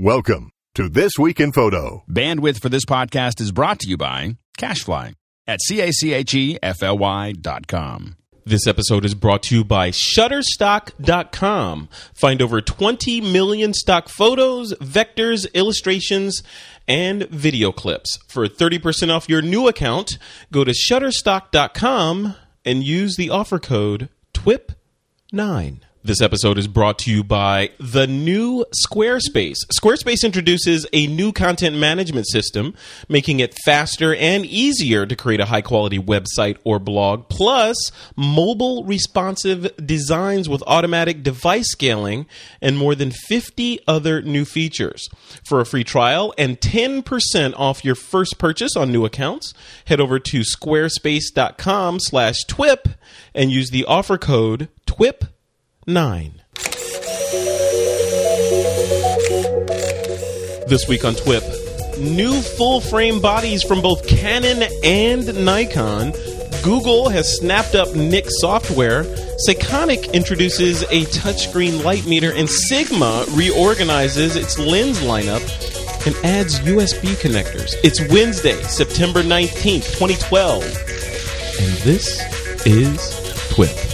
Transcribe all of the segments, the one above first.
Welcome to This Week in Photo. Bandwidth for this podcast is brought to you by CacheFly at C-A-C-H-E-F-L-Y dot com. This episode is brought to you by Shutterstock.com. Find over 20 million stock photos, vectors, illustrations, and video clips. For 30% off your new account, go to Shutterstock.com and use the offer code TWIP9. This episode is brought to you by the new Squarespace. Squarespace introduces a new content management system, making it faster and easier to create a high quality website or blog, plus mobile responsive designs with automatic device scaling and more than 50 other new features. For a free trial and 10% off your first purchase on new accounts, head over to squarespace.com slash TWIP and use the offer code TWIP 9. This week on TWIP, new full frame bodies from both Canon and Nikon. Google has snapped up Nik software. Sekonic introduces a touchscreen light meter, and Sigma reorganizes its lens lineup and adds USB connectors. It's Wednesday, September 19th, 2012. And this is TWIP.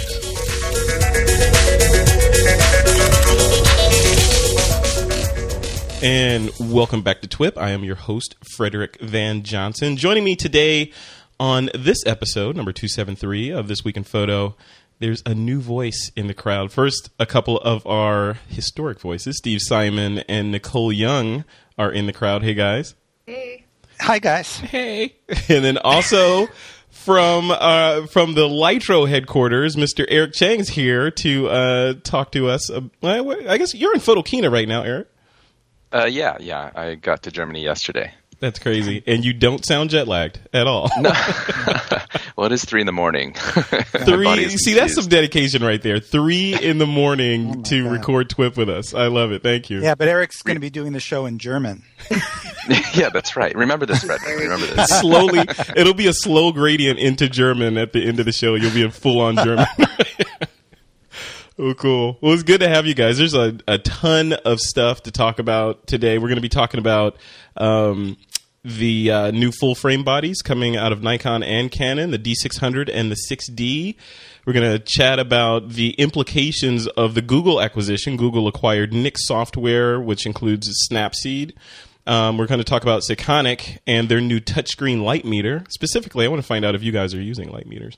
And welcome back to TWIP. I am your host, Frederick Van Johnson. Joining me today on this episode, number 273 of This Week in Photo, there's a new voice in the crowd. First, a couple of our historic voices, Steve Simon and Nicole Young, are in the crowd. Hey, guys. Hey. Hi, guys. Hey. And then also. From uh, from the Lytro headquarters, Mr. Eric Cheng's here to uh, talk to us. Uh, I guess you're in Photokina right now, Eric. Uh, yeah, yeah. I got to Germany yesterday. That's crazy. And you don't sound jet lagged at all. No. well, it is three in the morning. three. See, that's some dedication right there. Three in the morning oh to God. record TWIP with us. I love it. Thank you. Yeah, but Eric's going to be doing the show in German. yeah, that's right. Remember this, Frederick. Remember this. Slowly, it'll be a slow gradient into German at the end of the show. You'll be in full on German. Oh, cool. Well, it's good to have you guys. There's a, a ton of stuff to talk about today. We're going to be talking about um, the uh, new full frame bodies coming out of Nikon and Canon, the D600 and the 6D. We're going to chat about the implications of the Google acquisition. Google acquired Nik Software, which includes Snapseed. Um, we're going to talk about Sekonic and their new touchscreen light meter. Specifically, I want to find out if you guys are using light meters.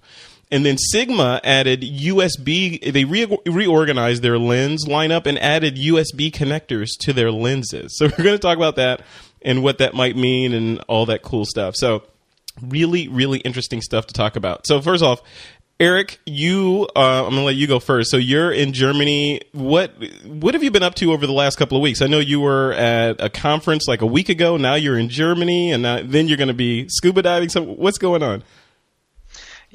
And then Sigma added USB. They re- reorganized their lens lineup and added USB connectors to their lenses. So we're going to talk about that and what that might mean and all that cool stuff. So really, really interesting stuff to talk about. So first off, Eric, you, uh, I'm gonna let you go first. So you're in Germany. What what have you been up to over the last couple of weeks? I know you were at a conference like a week ago. Now you're in Germany, and now, then you're going to be scuba diving. So what's going on?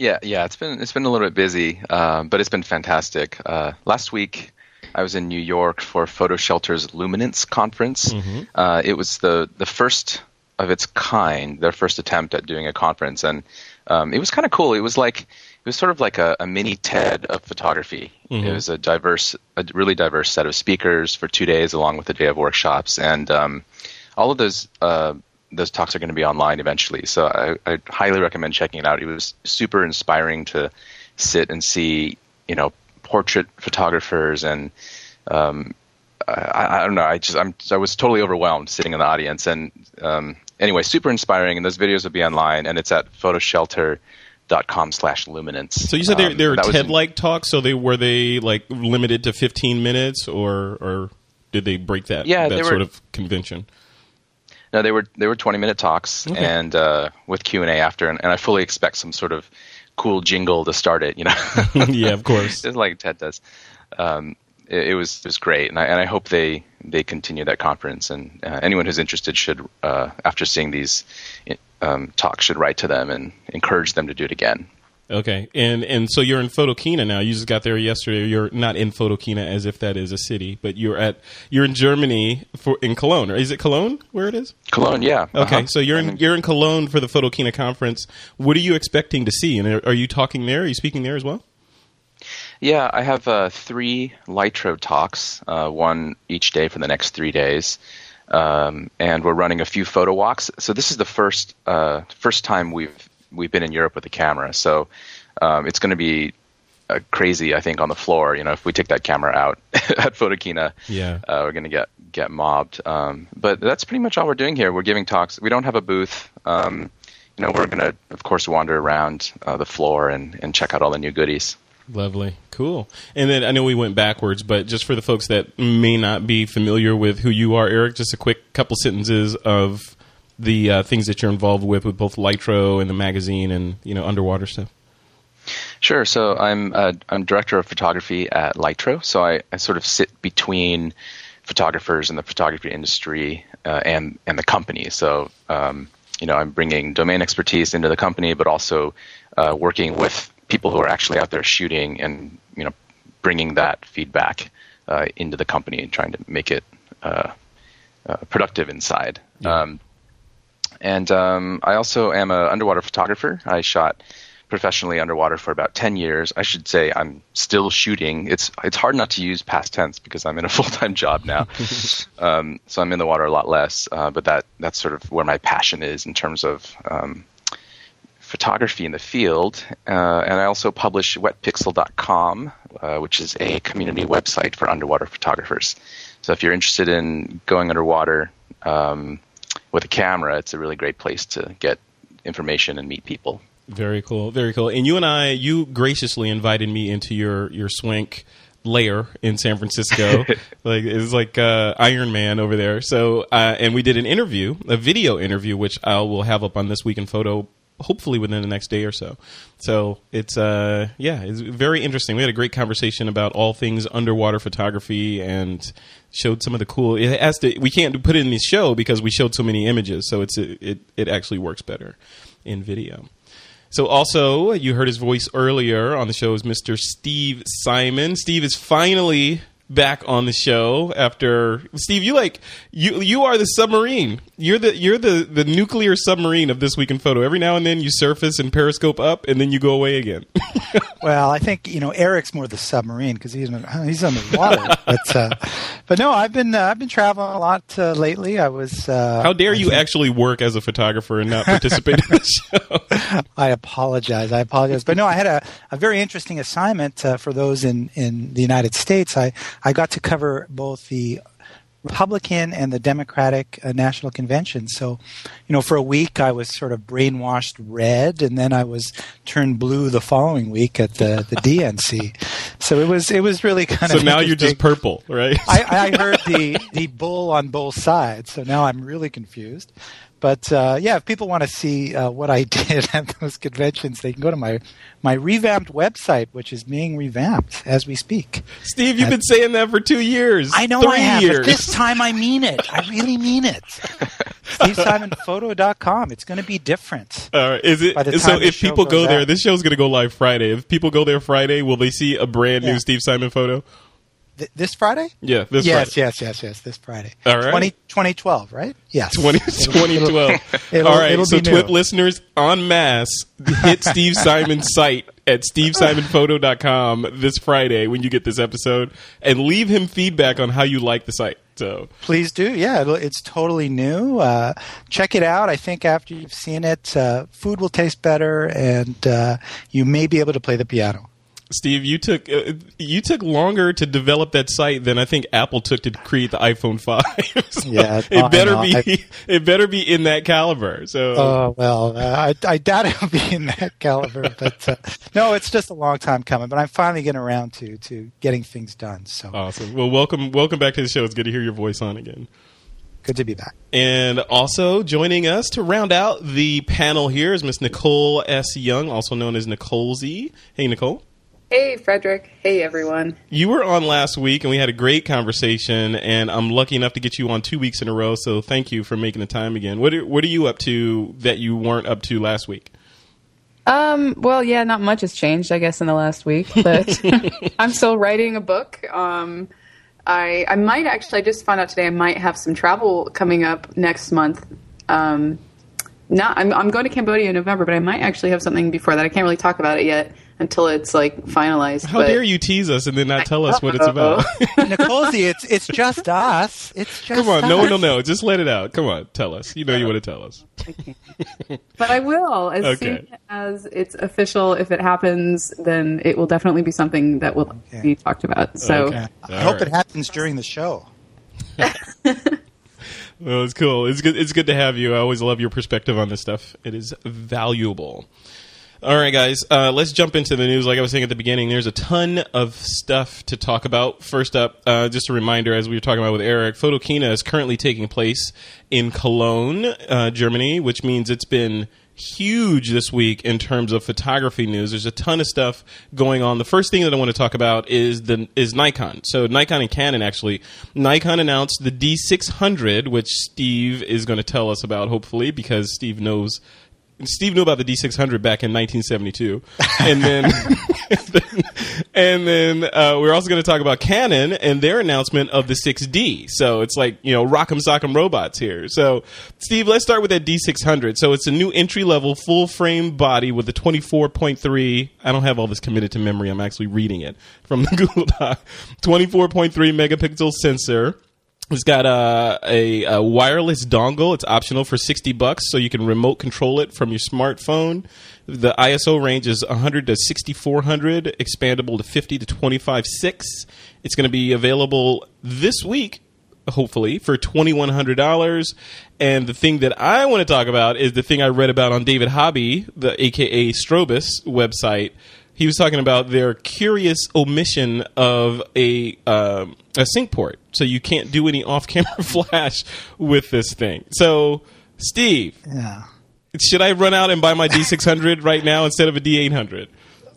Yeah, yeah, it's been it's been a little bit busy, uh, but it's been fantastic. Uh, last week, I was in New York for Photo Shelter's Luminance conference. Mm-hmm. Uh, it was the the first of its kind, their first attempt at doing a conference, and um, it was kind of cool. It was like it was sort of like a, a mini TED of photography. Mm-hmm. It was a diverse, a really diverse set of speakers for two days, along with a day of workshops, and um, all of those uh, those talks are going to be online eventually. So I, I highly recommend checking it out. It was super inspiring to sit and see, you know, portrait photographers and um, I, I, don't know. I just I'm, I was totally overwhelmed sitting in the audience. And um, anyway, super inspiring. And those videos will be online, and it's at photoshelter.com slash luminance. So you said they, they were um, TED-like talks. So they were they like limited to 15 minutes, or or did they break that yeah, that were, sort of convention? No, they were they were twenty minute talks okay. and uh, with Q and A after, and, and, I fully expect some sort of cool jingle to start it. You know, yeah, of course, just like Ted does. Um, it, it, was it was great, and I and I hope they they continue that conference. And uh, anyone who's interested should, uh, after seeing these um, talks, should write to them and encourage them to do it again. Okay, and and so you're in Photokina now. You just got there yesterday. You're not in Photokina as if that is a city, but you're at you're in Germany for in Cologne. Or is it Cologne where it is? Cologne, yeah. Okay, uh-huh. so you're in you're in Cologne for the Photokina conference. What are you expecting to see? And are, are you talking there? Are you speaking there as well? Yeah, I have uh, three Lytro talks, uh, one each day for the next three days. um, and we're running a few photo walks. So this is the first uh, first time we've we've been in Europe with a camera. So um, it's going to be uh, crazy, I think, on the floor. You know, if we take that camera out at Photokina, Yeah. uh, we're going to get get mobbed. Um, but that's pretty much all we're doing here. We're giving talks. We don't have a booth. Um, you know, we're going to, of course, wander around uh, the floor and, and check out all the new goodies. Lovely, cool. And then I know we went backwards, but just for the folks that may not be familiar with who you are, Eric, just a quick couple sentences of the uh, things that you're involved with with both Lytro and the magazine and you know underwater stuff. Sure. So I'm uh, I'm director of photography at Lytro. So I, I sort of sit between photographers and the photography industry uh, and and the company. So um, you know I'm bringing domain expertise into the company, but also uh, working with people who are actually out there shooting and you know bringing that feedback uh, into the company and trying to make it uh, uh, productive inside. Um, and um, I also am an underwater photographer. I shot professionally underwater for about 10 years. I should say I'm still shooting. It's it's hard not to use past tense because I'm in a full-time job now. um, so I'm in the water a lot less, uh, but that that's sort of where my passion is in terms of um, photography in the field. Uh, and I also publish wetpixel.com, uh, which is a community website for underwater photographers. So if you're interested in going underwater um, with a camera, it's a really great place to get information and meet people. Very cool, very cool. And you and I, you graciously invited me into your your swank lair in San Francisco. like it's like uh, Iron Man over there. So uh, and we did an interview, a video interview, which I will have up on this week in photo. Hopefully within the next day or so. So it's uh yeah, it's very interesting. We had a great conversation about all things underwater photography and showed some of the cool. It has to. We can't put it in the show because we showed so many images. So it's it it actually works better in video. So also, you heard his voice earlier on the show is Mr. Steve Simon. Steve is finally back on the show after Steve. You like you you are the submarine. You're the you're the the nuclear submarine of this week in photo. Every now and then you surface and periscope up, and then you go away again. Well, I think you know Eric's more the submarine because he's he's on the water. but uh, but no, I've been uh, I've been traveling a lot uh, lately. I was. Uh, How dare I you think- actually work as a photographer and not participate in the show? I apologize. I apologize. But no, I had a, a very interesting assignment uh, for those in, in the United States. I, I got to cover both the Republican and the Democratic uh, National Convention. So, you know, for a week I was sort of brainwashed red, and then I was turned blue the following week at the, the DNC. So it was it was really kind So of So now you're just purple, right? I, I heard the the bull on both sides, so now I'm really confused. But uh, yeah, if people want to see uh, what I did at those conventions, they can go to my my revamped website, which is being revamped as we speak. Steve, you've been saying that for two years. I know Three I have, years. but this time I mean it. I really mean it. SteveSimonPhoto.com. It's going to be different. Right. Is it so? If people go goes there, out. this show's going to go live Friday. If people go there Friday, will they see a brand new Steve Simon photo? Th- this Friday? Yeah, this yes, Friday. yes, yes, yes. This Friday. All right. 20, 2012, right? Yes. 20, 2012. it'll- All right, it'll so TWIP new. listeners en masse, hit Steve Simon's site at stevesimonphoto.com this Friday when you get this episode and leave him feedback on how you like the site. So, Please do. Yeah, it's totally new. Uh, check it out. I think after you've seen it, uh, food will taste better, and uh, you may be able to play the piano. Steve, you took uh, you took longer to develop that site than I think Apple took to create the iPhone 5. So Yeah, it better be I- it better be in that caliber. So Oh well, uh, I, I doubt it'll be in that caliber, but uh, no, it's just a long time coming. But I'm finally getting around to to getting things done. So awesome. Well, welcome welcome back to the show. It's good to hear your voice on again. good to be back. And also joining us to round out the panel here is Miss Nicole S. Young, also known as Nicole Z. Hey, Nicole. Hey, Frederick. Hey, everyone. You were on last week, and we had a great conversation. And I'm lucky enough to get you on two weeks in a row. So thank you for making the time again. What are, what are you up to that you weren't up to last week? Um, well, yeah, not much has changed, I guess, in the last week, but I'm still writing a book. Um, I I might actually. I just found out today. I might have some travel coming up next month. Um, not. I'm I'm going to Cambodia in November, but I might actually have something before that. I can't really talk about it yet until it's like finalized. How but dare you tease us and then not tell us what it's about? Nicole, it's it's just us. It's just Come on, us. no one will know. Just let it out. Come on, tell us. You know you want to tell us. But I will as Okay. soon as it's official. If it happens, then it will definitely be something that will be talked about. So Okay. I All hope right. it happens during the show. Well, it's cool. It's good. It's good to have you. I always love your perspective on this stuff. It is valuable. All right, guys. Uh, let's jump into the news. Like I was saying at the beginning, there's a ton of stuff to talk about. First up, uh, just a reminder, as we were talking about with Eric, Photokina is currently taking place in Cologne, uh, Germany, which means it's been huge this week in terms of photography news. There's a ton of stuff going on. The first thing that I want to talk about is the is Nikon. So Nikon and Canon actually. Nikon announced the D600, which Steve is going to tell us about hopefully because Steve knows Steve knew about the D600 back in 1972, and then and then uh, we're also going to talk about Canon and their announcement of the 6D. So it's like you know Rock'em Sock'em robots here. So Steve, let's start with that D600. So it's a new entry level full frame body with a 24.3. I don't have all this committed to memory. I'm actually reading it from the Google Doc. 24.3 megapixel sensor. It's got a, a, a wireless dongle. It's optional for 60 bucks, so you can remote control it from your smartphone. The ISO range is 100 to 6400, expandable to 50 to 25.6. It's going to be available this week, hopefully, for $2,100. And the thing that I want to talk about is the thing I read about on David Hobby, the AKA Strobist website he was talking about their curious omission of a um, a sync port, so you can't do any off-camera flash with this thing. So, Steve, Yeah. should I run out and buy my D600 right now instead of a D800?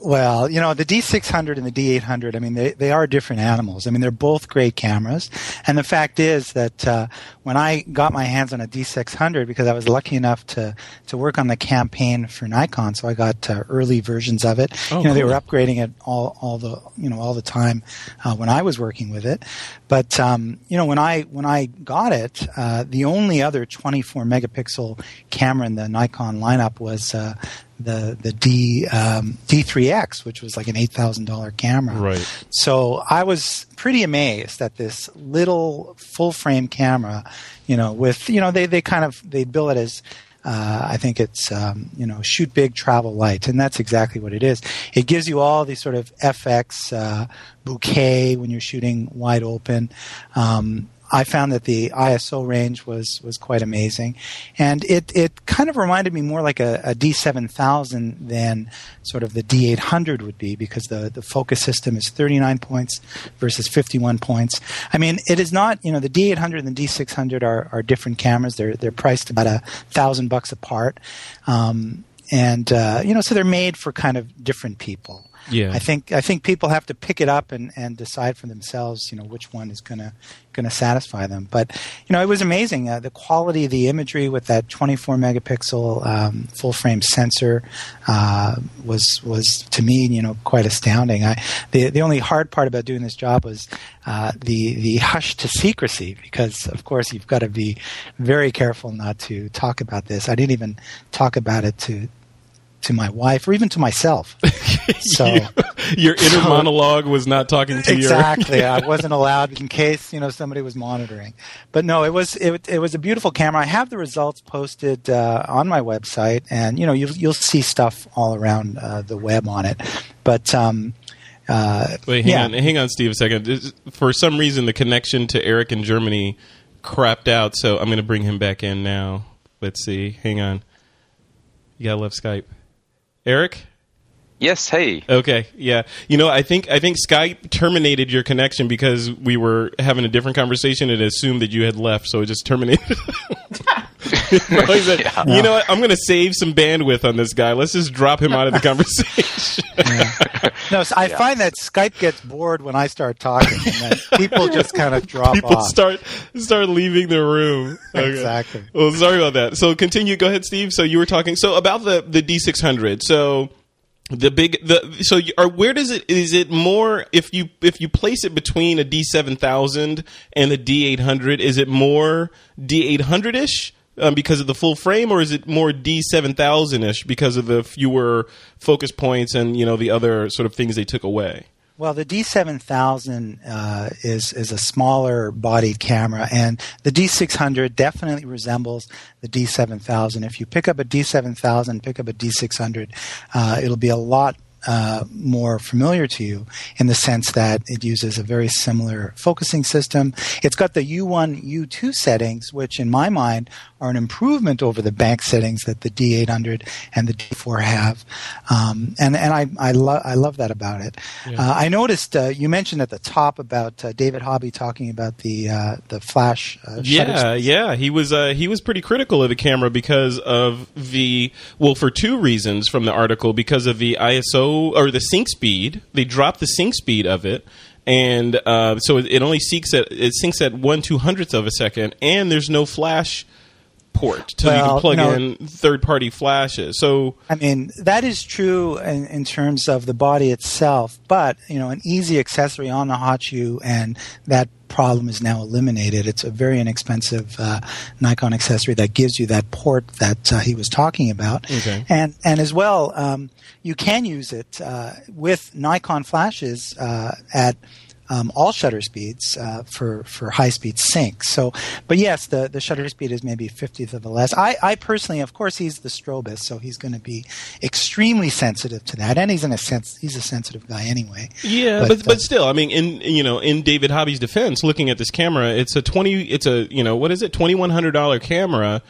Well, you know, the D600 and the D800, I mean, they, they are different animals. I mean, they're both great cameras. And the fact is that uh, when I got my hands on a D600, because I was lucky enough to, to work on the campaign for Nikon, so I got uh, early versions of it. Oh, you know, they were upgrading it all, all the, you know, all the time uh, when I was working with it. But, um, you know, when I, when I got it, uh, the only other 24 megapixel camera in the Nikon lineup was uh, the the D um, D3X, which was like an eight thousand dollar camera. Right. So I was pretty amazed at this little full frame camera, you know, with you know they they kind of they bill it as. Uh, I think it's um, you know shoot big, travel light, and that's exactly what it is. It gives you all these sort of FX uh, bokeh when you're shooting wide open. Um, I found that the ISO range was was quite amazing, and it it kind of reminded me more like a, a D7000 than sort of the D800 would be because the the focus system is 39 points versus 51 points. I mean, it is not you know the D800 and the D600 are are different cameras. They're they're priced about a thousand bucks apart, um, and uh, you know so they're made for kind of different people. Yeah. I think I think people have to pick it up and, and decide for themselves, you know, which one is gonna gonna satisfy them. But you know, it was amazing uh, the quality of the imagery with that 24 megapixel um, full frame sensor uh, was was to me, you know, quite astounding. I the the only hard part about doing this job was uh, the the hush to secrecy because of course you've got to be very careful not to talk about this. I didn't even talk about it to to my wife or even to myself. So Your inner monologue was not talking to your exactly, I wasn't allowed in case you know somebody was monitoring. But no, it was it, it was a beautiful camera. I have the results posted uh, on my website, and you know you'll you'll see stuff all around uh, the web on it. But um, uh. Wait, hang yeah. on, hang on, Steve, a second. For some reason, the connection to Eric in Germany crapped out, so I'm going to bring him back in now. Let's see. Hang on. You gotta love Skype. Eric. Yes, hey. Okay, yeah. You know, I think I think Skype terminated your connection because we were having a different conversation and assumed that you had left, so it just terminated. Probably said, You know what? I'm going to save some bandwidth on this guy. Let's just drop him out of the conversation. no, so I find that Skype gets bored when I start talking, and that people just kind of drop People off. start start leaving the room. Okay. Exactly. Well, sorry about that. So continue. Go ahead, Steve. So you were talking. So about the the D600. So the big the so you, or where does it is it more if you if you place it between a D7000 and a D800 is it more D800 ish um, because of the full frame, or is it more D seven thousand ish because of the fewer focus points and you know the other sort of things they took away? Well, the D7000 uh, is is a smaller bodied camera, and the D600 definitely resembles the D7000. If you pick up a D7000, pick up a D600, uh, it'll be a lot uh, more familiar to you in the sense that it uses a very similar focusing system. It's got the U1, U2 settings, which in my mind are an improvement over the bank settings that the D800 and the D4 have. Um, and and I I, lo- I love that about it. Yeah. Uh, I noticed uh, you mentioned at the top about uh, David Hobby talking about the uh, the flash. Uh, yeah, yeah, he was he was pretty critical of the camera because of the well for two reasons from the article because of the ISO or the sync speed. They dropped the sync speed of it, and uh, so it, it, only seeks at it syncs at one two hundredths of a second, and there's no flash port so well, you can plug know, in third party flashes. So I mean that is true in, in, terms of the body itself, but you know an easy accessory on the Hot Shoe and that problem is now eliminated. It's a very inexpensive uh, Nikon accessory that gives you that port that uh, he was talking about, okay. and and as well um, you can use it uh, with Nikon flashes uh, at um, all shutter speeds uh, for for high speed sync. So, but yes, the, the shutter speed is maybe fiftieth of a less. I, I personally, of course, he's the strobist, so he's going to be extremely sensitive to that, and he's in a sense he's a sensitive guy anyway. Yeah, but but, but uh, still, I mean, in you know, in David Hobby's defense, looking at this camera, it's a twenty, it's a you know, what is it, twenty one hundred dollar camera.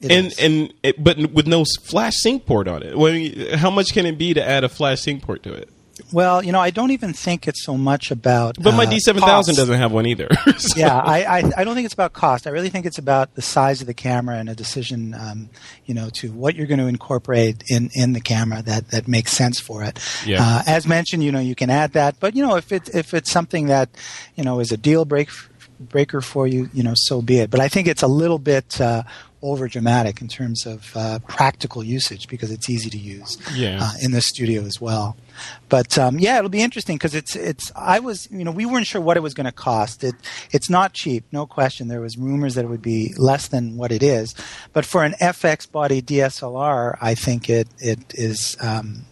It and is. and it, but with no flash sync port on it. Well, how much can it be to add a flash sync port to it? Well, you know, I don't even think it's so much about. But my uh, D seven thousand doesn't have one either. so. Yeah, I, I, I don't think it's about cost. I really think it's about the size of the camera and a decision, um, you know, to what you're going to incorporate in, in the camera that, that makes sense for it. Yeah. Uh, as mentioned, you know, you can add that, but you know, if it if it's something that you know is a deal break breaker for you, you know, so be it. But I think it's a little bit uh, over dramatic in terms of uh, practical usage because it's easy to use yeah. uh, in the studio as well. But um, yeah, it'll be interesting because it's it's. I was you know we weren't sure what it was going to cost. It it's not cheap, no question. There was rumors that it would be less than what it is, but for an FX body DSLR, I think it it is um,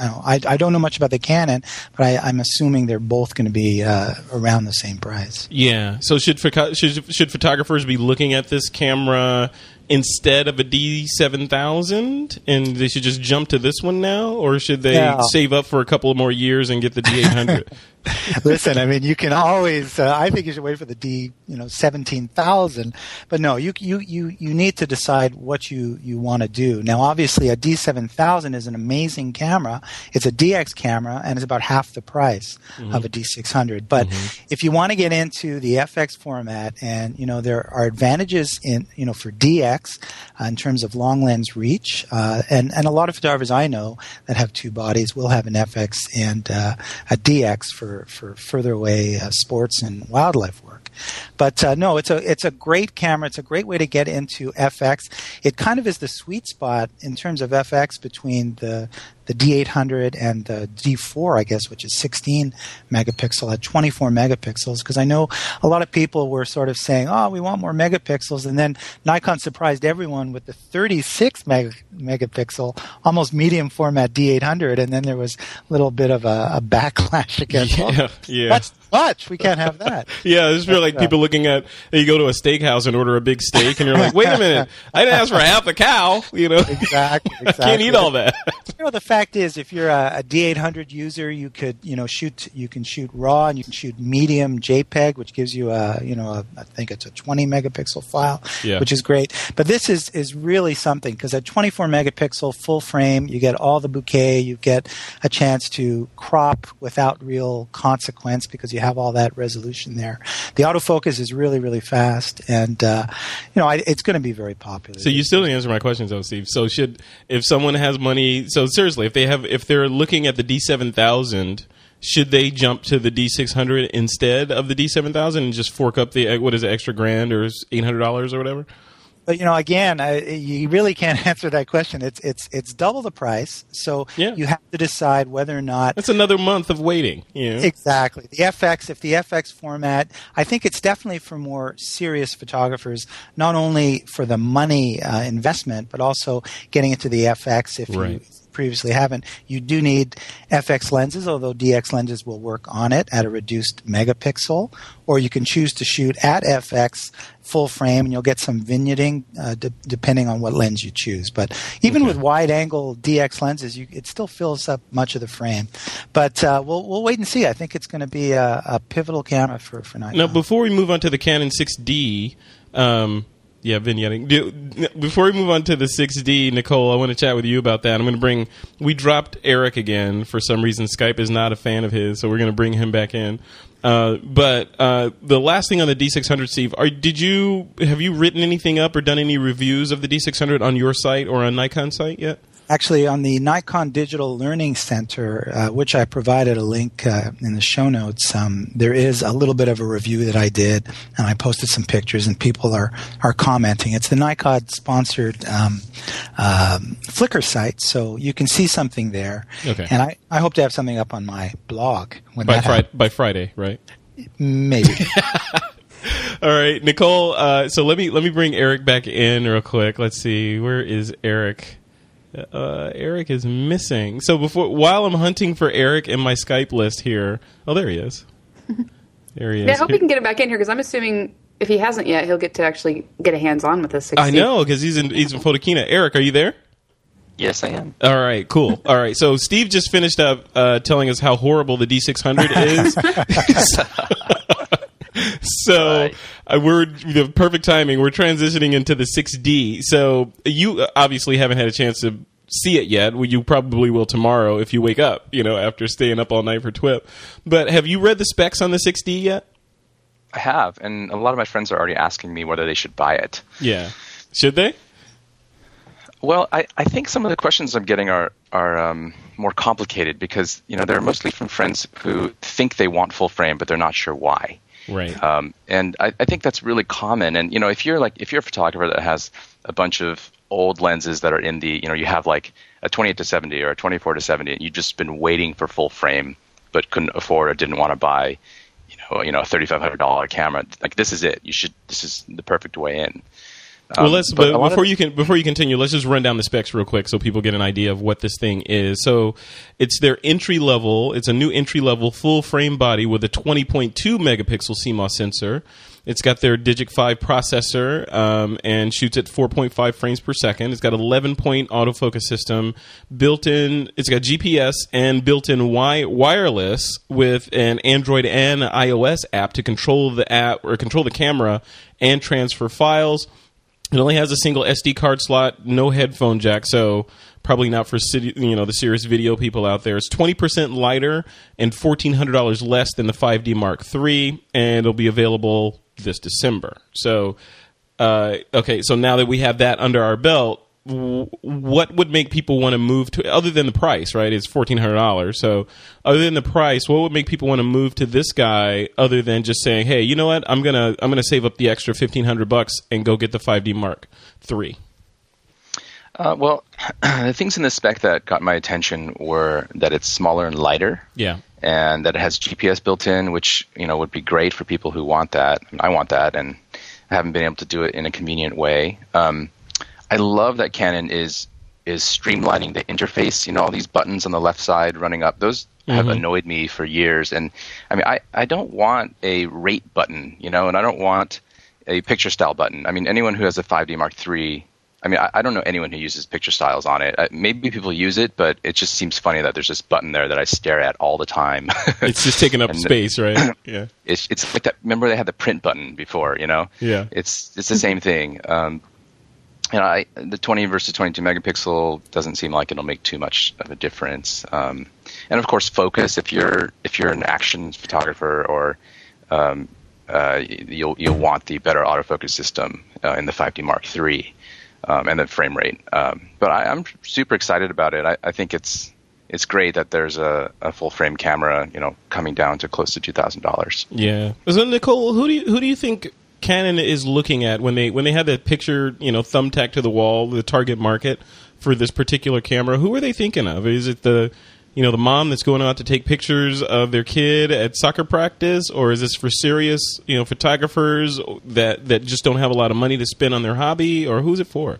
I, I, don't know much about the Canon, but I, am assuming they're both going to be uh, around the same price. Yeah. So should, should should photographers be looking at this camera instead of a D7000 and they should just jump to this one now or should they save up for a couple more years and get the D800? Listen, I mean, you can always. Uh, I think you should wait for the D, you know, seventeen thousand. But no, you you you you need to decide what you you want to do. Now, obviously, a D seven thousand is an amazing camera. It's a DX camera, and it's about half the price mm-hmm. of a D six hundred. But mm-hmm. if you want to get into the FX format, and you know, there are advantages in you know for DX uh, in terms of long lens reach, uh, and and a lot of photographers I know that have two bodies will have an FX and uh, a DX for for, further away uh, sports and wildlife work. But uh, no, it's a it's a great camera. It's a great way to get into FX. It kind of is the sweet spot in terms of FX between the the D800 and the D4, I guess, which is 16 megapixel at 24 megapixels. Because I know a lot of people were sort of saying, "Oh, we want more megapixels," and then Nikon surprised everyone with the 36 meg- megapixel, almost medium format D800, and then there was a little bit of a, a backlash against. Yeah, oh, yeah. That's much. We can't have that. yeah, it's really like people looking at you go to a steakhouse and order a big steak, and you're like, "Wait a minute, I didn't ask for half a cow." You know, exactly. exactly. Can't eat all that. You know, the fact is, if you're a a D800 user, you could you know shoot you can shoot raw and you can shoot medium JPEG, which gives you a you know a, I think it's a 20 megapixel file, yeah. which is great. But this is is really something because at 24 megapixel full frame, you get all the bokeh, you get a chance to crop without real consequence because you have all that resolution there. The autofocus is really really fast, and uh, you know I, it's going to be very popular. So you still didn't answer my questions, though, Steve. So should if someone has money, so seriously, if they have if they're looking at the D seven thousand should they jump to the D600 instead of the D7000 and just fork up the what is it extra grand or $800 or whatever? But you know, again, I, you really can't answer that question. It's it's it's double the price, so Yeah. you have to decide whether or not That's another month of waiting. You know? Exactly. The FX, if the FX format, I think it's definitely for more serious photographers, not only for the money uh, investment, but also getting into the FX if you Right. Previously haven't. You do need FX lenses, although DX lenses will work on it at a reduced megapixel, or you can choose to shoot at FX full frame and you'll get some vignetting uh, de- depending on what lens you choose. But even with wide angle DX lenses, you, it still fills up much of the frame. But uh, we'll, we'll wait and see. I think it's going to be a, a pivotal camera for, for Nikon. Now, before we move on to the Canon 6D, um, yeah, vignetting. Before we move on to the 6D, Nicole, I want to chat with you about that. I'm going to bring. We dropped Eric again for some reason. Skype is not a fan of his, so we're going to bring him back in. Uh, but uh, the last thing on the D600, Steve, are, did you have you written anything up or done any reviews of the D600 on your site or on Nikon site yet? Actually, on the Nikon Digital Learning Center, uh, which I provided a link uh, in the show notes, um, there is a little bit of a review that I did, and I posted some pictures, and people are are commenting. It's the Nikon sponsored um, um, Flickr site, so you can see something there. Okay. And I, I hope to have something up on my blog when By Friday, by Friday, right? Maybe. All right, Nicole. Uh, so let me let me bring Eric back in real quick. Let's see, where is Eric? Uh, Eric is missing. So before, while I'm hunting for Eric in my Skype list here, oh, there he is. There he is. Yeah, I hope we can get him back in here because I'm assuming if he hasn't yet, he'll get to actually get a hands on with this. 6D. I know because he's in he's in Photokina. Eric, are you there? Yes, I am. All right, cool. All right, so Steve just finished up uh, telling us how horrible the D600 is. so Right. uh, we're the perfect timing. We're transitioning into the 6D. So you uh, obviously haven't had a chance to see it yet. Well, you probably will tomorrow if you wake up. You know, after staying up all night for TWIP. But have you read the specs on the 6D yet? I have, and a lot of my friends are already asking me whether they should buy it. Yeah. Should they? Well, I, I think some of the questions I'm getting are are um, more complicated because you know they're mostly from friends who think they want full frame, but they're not sure why. Right. Um, and I, I think that's really common. And you know, if you're like if you're a photographer that has a bunch of old lenses that are in the you know you have like a 28 to 70 or a 24 to 70, and you've just been waiting for full frame, but couldn't afford or didn't want to buy, you know, you know, a $3,500 camera. Like this is it. You should. This is the perfect way in. Well, Um, let's. but But before you can before you continue, let's just run down the specs real quick so people get an idea of what this thing is. So, it's their entry level. It's a new entry level full frame body with a 20.2 megapixel CMOS sensor. It's got their Digic 5 processor um, and shoots at 4.5 frames per second. It's got 11 point autofocus system built in. It's got GPS and built in wi- wireless with an Android and iOS app to control the app or control the camera and transfer files. It only has a single SD card slot, no headphone jack, so probably not for city, you know the serious video people out there. It's twenty percent lighter and fourteen hundred dollars less than the 5D Mark III, and it'll be available this December. So, uh, okay, so now that we have that under our belt, what would make people want to move to other than the price? Right, it's fourteen hundred dollars. So, other than the price, what would make people want to move to this guy? Other than just saying, "Hey, you know what? I'm gonna I'm gonna save up the extra fifteen hundred bucks and go get the 5D Mark III." Uh, well, the things in the spec that got my attention were that it's smaller and lighter. Yeah. and that it has GPS built in, which you know would be great for people who want that. I want that, and I haven't been able to do it in a convenient way. Um, I love that Canon is is streamlining the interface. You know, all these buttons on the left side running up; those have annoyed me for years. And I mean, I I don't want a rate button, you know, and I don't want a picture style button. I mean, anyone who has a 5D Mark III. I mean, I, I don't know anyone who uses picture styles on it. Uh, maybe people use it, but it just seems funny that there's this button there that I stare at all the time. It's just taking up And- space, right? Yeah. it's it's like that. Remember they had the print button before, you know? Yeah. It's it's the same thing. Um, you know, I, the 20 versus 22 megapixel doesn't seem like it'll make too much of a difference. Um, and of course, focus. If you're if you're an action photographer or um, uh, you'll you'll want the better autofocus system uh, in the 5D Mark III um, and the frame rate. Um, but I, I'm super excited about it. I, I think it's it's great that there's a, a full frame camera, you know, coming down to close to two thousand dollars. Yeah. So Nicole, who do you who do you think Canon is looking at when they when they had that picture, you know, thumbtack to the wall, the target market for this particular camera. Who are they thinking of? Is it the you know the mom that's going out to take pictures of their kid at soccer practice, or is this for serious you know photographers that that just don't have a lot of money to spend on their hobby, or who's it for?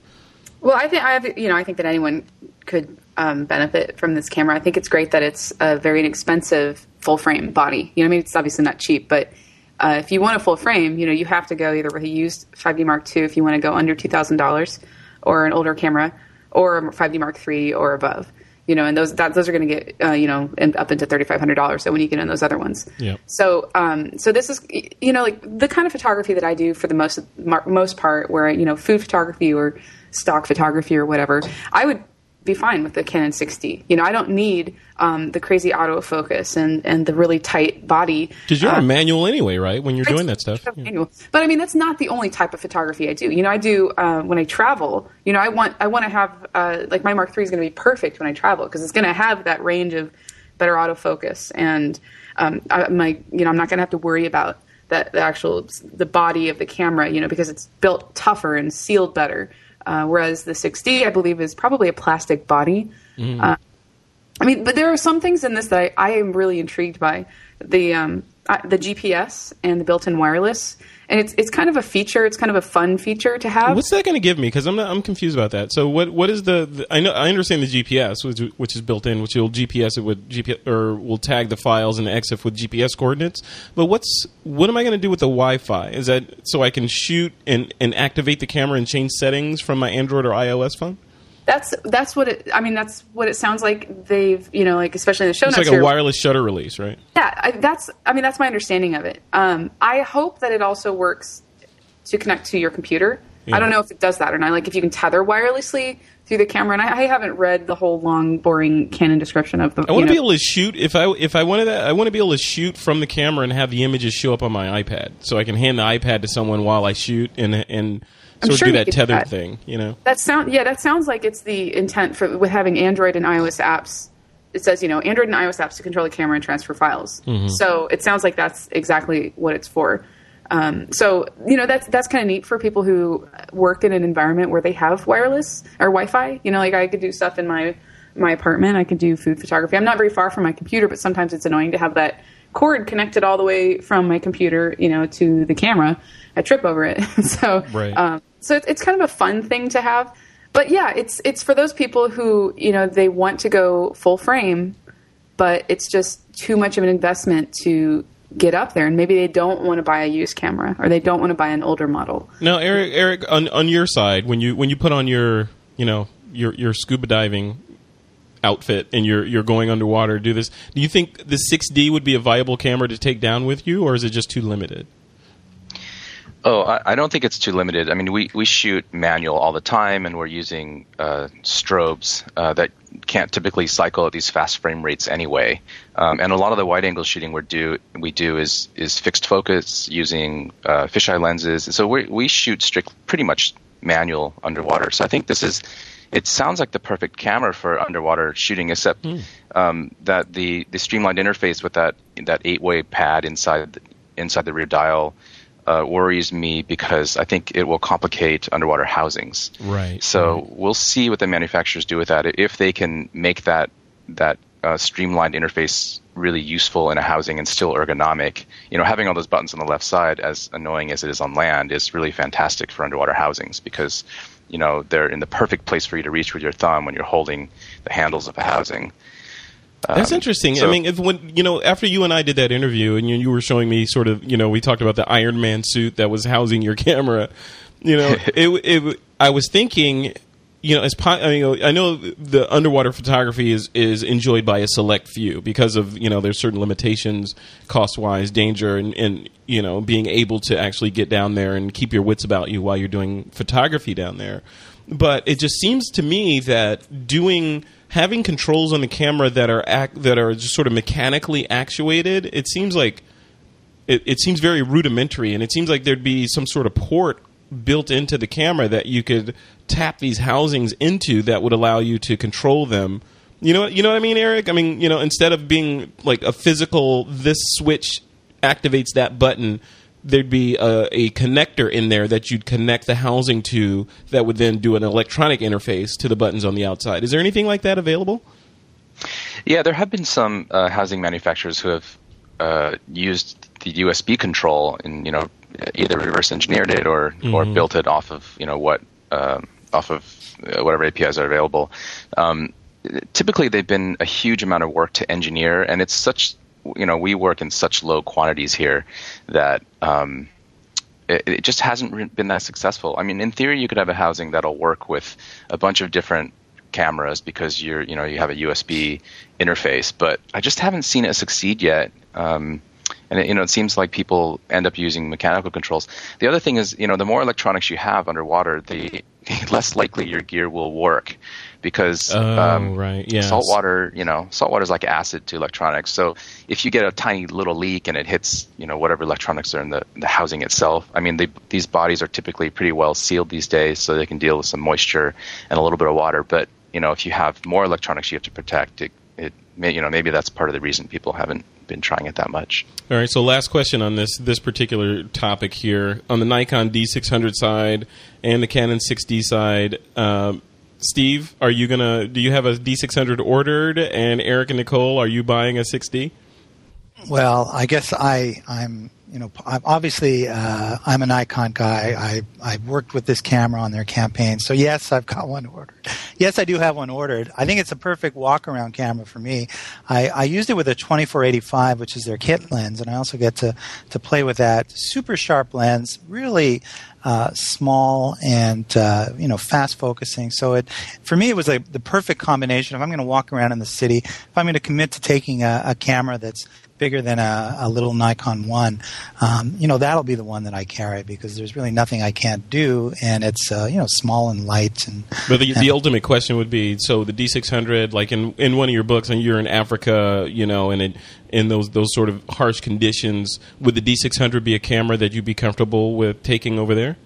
Well, I think I have, you know, I think that anyone could um, benefit from this camera. I think it's great that it's a very inexpensive full frame body. You know, I mean, it's obviously not cheap, but uh, if you want a full frame, you know, you have to go either with a used 5D Mark II if you want to go under two thousand dollars, or an older camera, or a 5D Mark III or above. You know, and those that, those are going to get uh, you know in, up into thirty five hundred dollars. So when you get in those other ones, Yep. so, um, so this is, you know, like the kind of photography that I do for the most most part, where you know, food photography or stock photography or whatever, I would be fine with the Canon 6D. You know, I don't need um, the crazy autofocus and and the really tight body. Because you're Uh, a manual anyway, right? When you're doing that stuff. manual. But I mean, that's not the only type of photography I do. You know, I do uh, when I travel. You know, I want I want to have uh, like my Mark III is going to be perfect when I travel because it's going to have that range of better autofocus and um, I, my you know I'm not going to have to worry about that the actual the body of the camera. You know, because it's built tougher and sealed better. Uh, whereas the 6D, I believe, is probably a plastic body. Uh, I mean, but there are some things in this that I, I am really intrigued by. The um, uh, the GPS and the built-in wireless, and it's it's kind of a feature. It's kind of a fun feature to have. What's that going to give me? Because I'm not, I'm confused about that. So what what is the, the I know I understand the GPS which, which is built in, which will GPS it with GPS or will tag the files in the EXIF with GPS coordinates. But what's what am I going to do with the Wi-Fi? Is that so I can shoot and and activate the camera and change settings from my Android or iOS phone? That's that's what it. I mean, that's what it sounds like. They've you know like especially in the show It's notes like a here. wireless shutter release, right? Yeah, I, that's. I mean, that's my understanding of it. Um, I hope that it also works to connect to your computer. Yeah. I don't know if it does that or not. Like if you can tether wirelessly through the camera, and I, I haven't read the whole long, boring Canon description of the. I want to be able to shoot if I if I wanted that. I want to be able to shoot from the camera and have the images show up on my iPad, so I can hand the iPad to someone while I shoot and and I'm sort sure of do that tethered that. thing. You know, That sound yeah, that sounds like it's the intent for with having Android and iOS apps. It says you know Android and iOS apps to control the camera and transfer files. Mm-hmm. So it sounds like that's exactly what it's for. Um, so you know that's that's kind of neat for people who work in an environment where they have wireless or Wi-Fi. You know, like I could do stuff in my my apartment. I could do food photography. I'm not very far from my computer, but sometimes it's annoying to have that cord connected all the way from my computer, you know, to the camera. I trip over it. so Right. um, so it's, it's kind of a fun thing to have. But yeah, it's it's for those people who you know they want to go full frame, but it's just too much of an investment to get up there, and maybe they don't want to buy a used camera or they don't want to buy an older model. Now, Eric, Eric, on on your side, when you when you put on your you know your your scuba diving outfit and you're you're going underwater, do this. Do you think the 6D would be a viable camera to take down with you, or is it just too limited? Oh, I, I don't think it's too limited. I mean, we, we shoot manual all the time, and we're using uh, strobes uh, that can't typically cycle at these fast frame rates anyway. Um, and a lot of the wide angle shooting we do we do is is fixed focus using uh, fisheye lenses. So we we shoot strict pretty much manual underwater. So I think this is. It sounds like the perfect camera for underwater shooting, except um, that the, the streamlined interface with that that eight way pad inside the, inside the rear dial uh, worries me because I think it will complicate underwater housings. Right. So we'll see what the manufacturers do with that. If they can make that that uh, streamlined interface really useful in a housing and still ergonomic, you know, having all those buttons on the left side, as annoying as it is on land, is really fantastic for underwater housings because you know they're in the perfect place for you to reach with your thumb when you're holding the handles of a housing. That's Um, interesting. I mean, if when you know, after you and I did that interview, and you, you were showing me sort of, you know, we talked about the Iron Man suit that was housing your camera. You know, it, it. I was thinking, you know, as po- I, mean, I know the underwater photography is is enjoyed by a select few because of you know there's certain limitations, cost wise, danger, and and you know being able to actually get down there and keep your wits about you while you're doing photography down there. But it just seems to me that doing having controls on the camera that are that are just sort of mechanically actuated, it seems like it, it seems very rudimentary, and it seems like there'd be some sort of port built into the camera that you could tap these housings into that would allow you to control them. You know, you know what I mean, Eric? I mean, you know, instead of being like a physical, this switch activates that button. There'd be a, a connector in there that you'd connect the housing to that would then do an electronic interface to the buttons on the outside. Is there anything like that available? Yeah, there have been some uh, housing manufacturers who have uh, used the USB control and you know either reverse engineered it or mm-hmm. or built it off of you know what um, off of uh, whatever APIs are available. Um, typically, they've been a huge amount of work to engineer, and it's such you know we work in such low quantities here that. Um, it, it just hasn't been that successful. I mean, in theory, you could have a housing that'll work with a bunch of different cameras because you're you know you have a USB interface, but I just haven't seen it succeed yet. Um, and it, you know it seems like people end up using mechanical controls. The other thing is you know the more electronics you have underwater, the less likely your gear will work because oh, um, right. yes. salt water, you know, salt water is like acid to electronics. So if you get a tiny little leak and it hits, you know, whatever electronics are in the, the housing itself, I mean, they, these bodies are typically pretty well sealed these days, so they can deal with some moisture and a little bit of water. But you know, if you have more electronics you have to protect, it, it may, you know, maybe that's part of the reason people haven't been trying it that much. All right. So last question on this this particular topic here on the Nikon D600 side and the Canon 6D side. Um, Steve, are you gonna? Do you have a D600 ordered? And Eric and Nicole, are you buying a 6D? Well, I guess I I'm you know, obviously uh, I'm an Nikon guy. I I worked with this camera on their campaign, so yes, I've got one ordered. Yes, I do have one ordered. I think it's a perfect walk around camera for me. I, I used it with a 2485, which is their kit lens, and I also get to to play with that super sharp lens, really uh, small and uh, you know fast focusing. So it for me it was like the perfect combination. If I'm going to walk around in the city, if I'm going to commit to taking a, a camera that's bigger than a, a little Nikon one, um, you know that'll be the one that I carry because there's really nothing I can't do, and it's uh, you know small and light. And but the, and the ultimate question would be: so the D600, like in in one of your books, and you're in Africa, you know, and it, in those those sort of harsh conditions, would the D600 be a camera that you'd be comfortable with taking over there?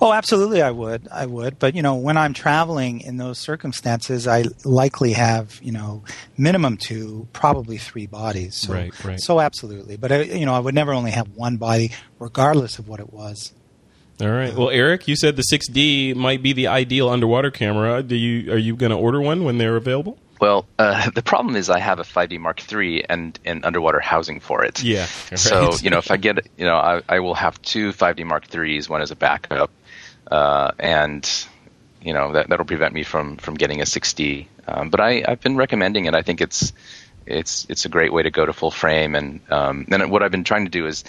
Oh, absolutely, I would. I would. But you know, when I'm traveling in those circumstances, I likely have you know minimum two, probably three bodies. So, right, right. So absolutely. But I, you know, I would never only have one body, regardless of what it was. All right. Well, Eric, you said the 6D might be the ideal underwater camera. Do you are you going to order one when they're available? Well, uh, the problem is I have a 5D Mark III and an underwater housing for it. Yeah. Right. So you know, if I get, you know, I, I will have two 5D Mark IIIs, one as a backup, uh, and you know that that'll prevent me from from getting a 6D. Um, but I I've been recommending it. I think it's it's it's a great way to go to full frame, and um, and what I've been trying to do is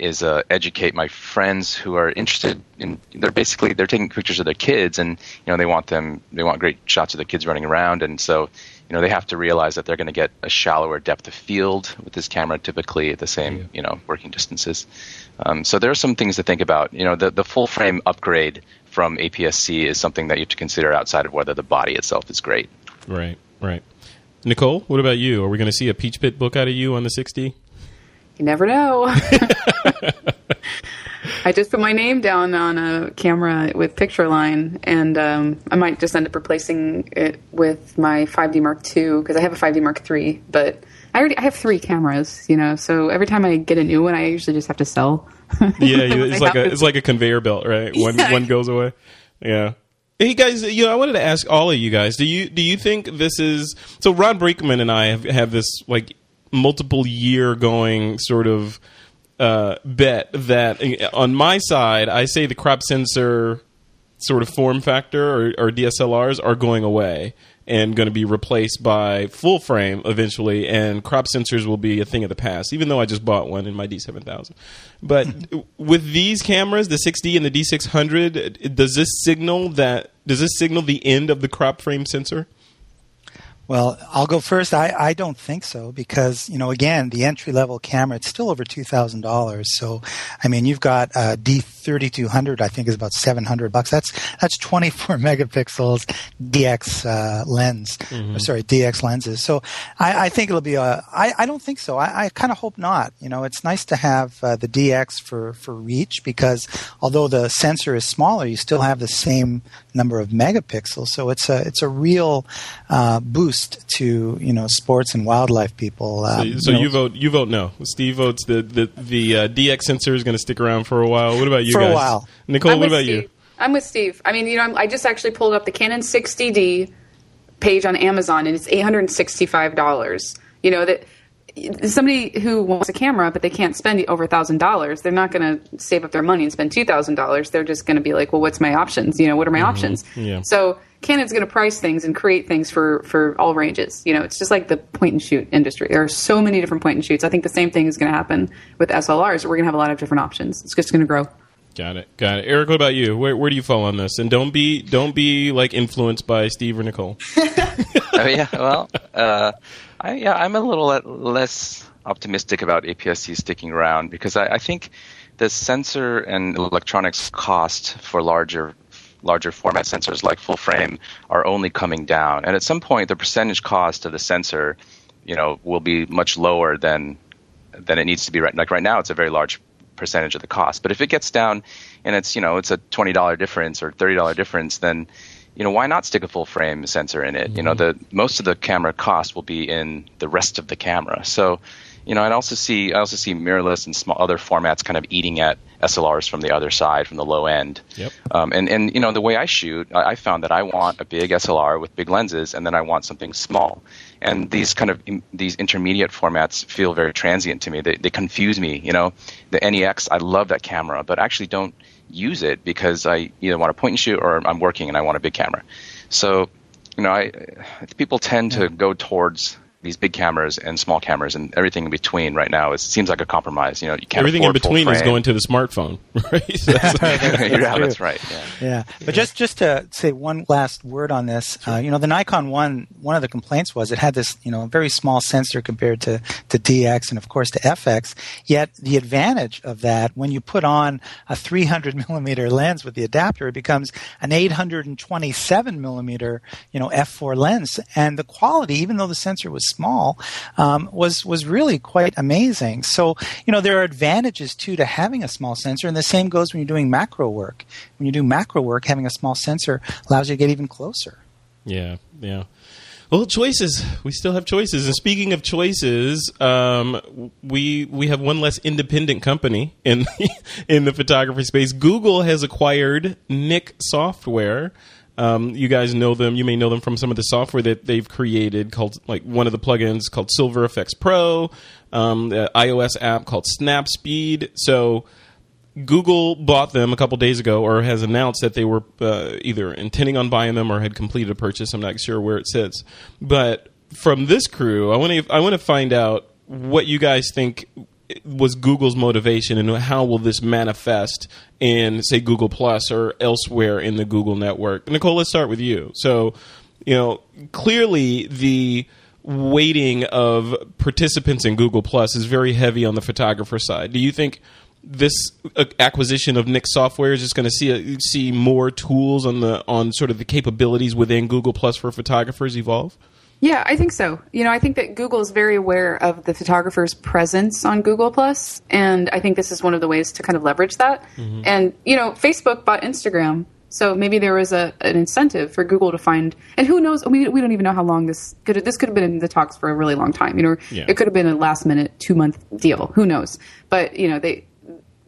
is uh, educate my friends who are interested in they're basically they're taking pictures of their kids and you know they want them they want great shots of the kids running around. And so you know they have to realize that they're going to get a shallower depth of field with this camera typically at the same yeah. you know working distances. Um, so there are some things to think about. You know the, the full frame upgrade from APS-C is something that you have to consider outside of whether the body itself is great. Right right. Nicole what about you? Are we going to see a peach pit book out of you on the 6D you never know. I just put my name down on a camera with Pictureline, and um, I might just end up replacing it with my 5D Mark II because I have a 5D Mark III, but I already I have three cameras, you know. So every time I get a new one, I usually just have to sell. yeah, it's like a it's like a conveyor belt, right? One yeah. one goes away. Yeah. Hey guys, you know, I wanted to ask all of you guys: Do you do you think this is so? Ron Brinkman and I have, have this like multiple year going sort of uh, bet that on my side, I say the crop sensor sort of form factor or, or DSLRs are going away and going to be replaced by full frame eventually, and crop sensors will be a thing of the past. Even though I just bought one in my D7000, but with these cameras, the 6D and the D600, does this signal that does this signal the end of the crop frame sensor? Well, I'll go first. I, I don't think so because, you know, again, the entry level camera, it's still over $2,000. So, I mean, you've got a D3200, I think is about 700 bucks. That's, that's 24 megapixels DX uh, lens, mm-hmm. sorry, DX lenses. So I, I think it'll be a, I, I don't think so. I, I kind of hope not. You know, it's nice to have uh, the DX for, for reach because although the sensor is smaller, you still have the same number of megapixels. So it's a, it's a real uh, boost to you know sports and wildlife people. Um, so, so you, know, vote you vote no. Steve votes the the the uh, DX sensor is going to stick around for a while. What about you for guys? a while, Nicole? I'm what about Steve. you? I'm with Steve. I mean, you know, I'm, i just actually pulled up the Canon 60D page on Amazon, and it's eight hundred and sixty-five dollars. You know that somebody who wants a camera but they can't spend over a thousand dollars they're not going to save up their money and spend two thousand dollars they're just going to be like well what's my options you know what are my mm-hmm. options yeah. so canon's going to price things and create things for for all ranges you know it's just like the point and shoot industry there are so many different point and shoots i think the same thing is going to happen with slrs we're going to have a lot of different options it's just going to grow Got it. Got it. Eric, what about you? Where, where do you fall on this? And don't be don't be like influenced by Steve or Nicole. oh yeah. Well, uh, I, yeah, I'm a little less optimistic about APS-C sticking around because I, I think the sensor and electronics cost for larger larger format sensors like full frame are only coming down. And at some point, the percentage cost of the sensor, you know, will be much lower than than it needs to be. Right, like right now, it's a very large percentage of the cost. But if it gets down and it's you know it's a twenty dollar difference or thirty dollar difference, then you know why not stick a full frame sensor in it? Mm-hmm. You know mm-hmm. the most of the camera cost will be in the rest of the camera. So you know, I also see I also see mirrorless and small other formats kind of eating at SLRs from the other side, from the low end. Yep. Um, and and you know, the way I shoot, I, I, found that I want a big SLR with big lenses, and then I want something small. And these kind of in, these intermediate formats feel very transient to me. They, they confuse me. You know, the NEX, I love that camera, but I actually don't use it because I either want to point and shoot or I'm working and I want a big camera. So, you know, I people tend to go towards these big cameras and small cameras and everything in between right now it seems like a compromise. You know you can't everything in between is going to the smartphone right? That's, yeah, that's right yeah. yeah. But yeah. just just to say one last word on this uh, you know the nikon one one of the complaints was it had this you know very small sensor compared to to dx and of course to fx yet the advantage of that when you put on a 300 millimeter lens with the adapter it becomes an 827 millimeter you know f4 lens. And the quality even though the sensor was small um, was was really quite amazing. So you know there are advantages too to having a small sensor, and the same goes when you're doing macro work. When you do macro work, having a small sensor allows you to get even closer. Yeah, yeah. Well, choices. We still have choices. And speaking of choices, um, we we have one less independent company in in the photography space. Google has acquired Nik Software. Um, you guys know them. You may know them from some of the software that they've created, called like one of the plugins called Silver Efex Pro, um, the iOS app called Snapseed. So Google bought them a couple days ago, or has announced that they were uh, either intending on buying them or had completed a purchase. I'm not sure where it sits, but from this crew, I want to I want to find out what you guys think was Google's motivation, and how will this manifest in, say, Google Plus or elsewhere in the Google network? Nicole, let's start with you. So, you know, clearly the weighting of participants in Google Plus is very heavy on the photographer side. Do you think? This acquisition of Nik software is just going to see see more tools on the on sort of the capabilities within Google Plus for photographers evolve. Yeah, I think so. You know, I think that Google is very aware of the photographer's presence on Google Plus, and I think this is one of the ways to kind of leverage that. Mm-hmm. And you know, Facebook bought Instagram, so maybe there was a an incentive for Google to find. And who knows? We we don't even know how long this could. This could have been in the talks for a really long time. You know, yeah. it could have been a last minute two month deal. Who knows? But you know, they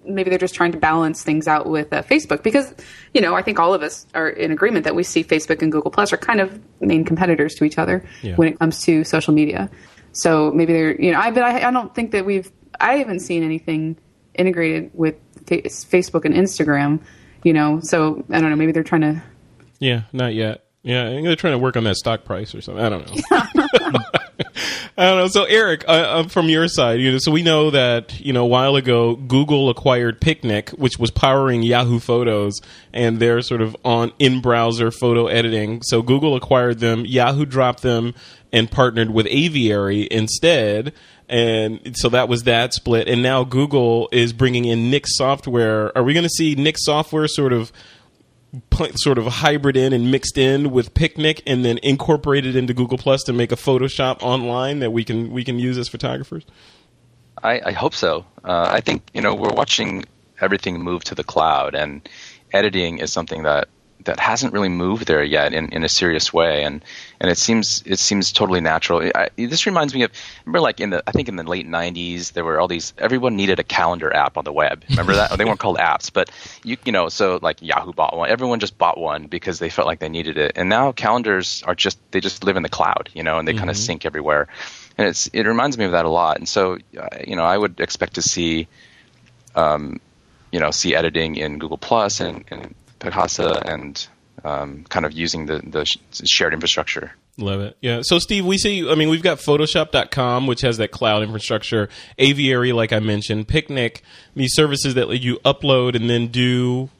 maybe they're just trying to balance things out with uh, Facebook because you know I think all of us are in agreement that we see Facebook and Google Plus are kind of main competitors to each other yeah. when it comes to social media. So maybe they're you know I but I, I don't think that we've I haven't seen anything integrated with Facebook and Instagram. You know, so I don't know. Maybe they're trying to. Yeah, not yet. Yeah, I think they're trying to work on that stock price or something. I don't know. I don't know. So, Eric, uh, uh, from your side, you know, so we know that you know a while ago Google acquired Picnik, which was powering Yahoo Photos, and they're sort of on in-browser photo editing. So Google acquired them. Yahoo dropped them and partnered with Aviary instead. And so that was that split. And now Google is bringing in Nik software. Are we going to see Nik software sort of sort of hybrid in and mixed in with Picnik, and then incorporated into Google Plus to make a Photoshop online that we can we can use as photographers? I, I hope so. Uh, I think you know we're watching everything move to the cloud, and editing is something that that hasn't really moved there yet in, in a serious way, and and it seems it seems totally natural. I, this reminds me of remember like in the I think in the late '90s there were all these everyone needed a calendar app on the web. Remember that? they weren't called apps, but you you know so like Yahoo bought one. Everyone just bought one because they felt like they needed it, and now calendars are just they just live in the cloud, you know, and they mm-hmm. kind of sync everywhere. And it's it reminds me of that a lot. And so uh, you know I would expect to see. Um, you know, see editing in Google Plus and, and Picasa and um, kind of using the, the shared infrastructure. Love it. Yeah. So, Steve, we see, I mean, we've got Photoshop.com, which has that cloud infrastructure, Aviary, like I mentioned, Picnik, these services that let you upload and then do,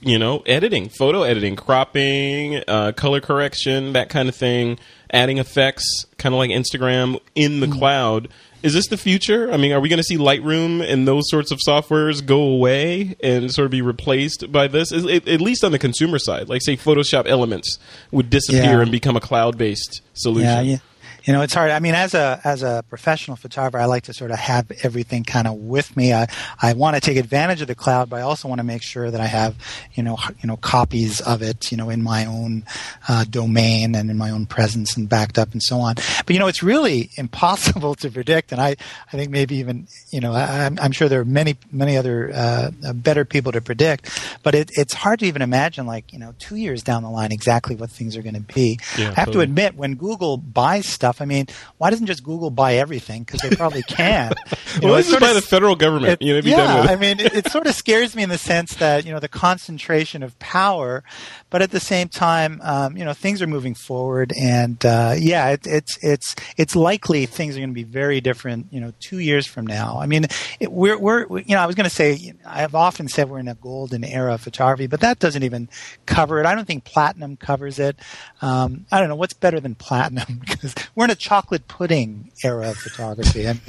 you know, editing, photo editing, cropping, uh, color correction, that kind of thing, adding effects, kind of like Instagram in the mm-hmm. cloud is this the future? I mean, are we going to see Lightroom and those sorts of softwares go away and sort of be replaced by this? At least on the consumer side, like say Photoshop Elements would disappear yeah. and become a cloud-based solution. Yeah, yeah you know, it's hard. I mean, as a as a professional photographer, I like to sort of have everything kind of with me. I I want to take advantage of the cloud, but I also want to make sure that I have you know you know copies of it you know in my own uh, domain and in my own presence and backed up and so on. But you know, it's really impossible to predict, and I I think maybe even you know I, am I'm sure there are many many other uh, better people to predict, but it, it's hard to even imagine like you know two years down the line exactly what things are going to be. Yeah, I have totally. to admit when Google buys stuff stuff. I mean, why doesn't just Google buy everything? Because they probably can. You well, know, this is by the federal government. It, you know, yeah, I mean, it, it, sort of scares me in the sense that you know the concentration of power, but at the same time, um, you know, things are moving forward, and uh, yeah, it, it's it's it's likely things are going to be very different. You know, two years from now. I mean, we're we're you know, I was going to say I've often said we're in a golden era of photography, but that doesn't even cover it. I don't think platinum covers it. Um, I don't know what's better than platinum because we're in a chocolate pudding era of photography, and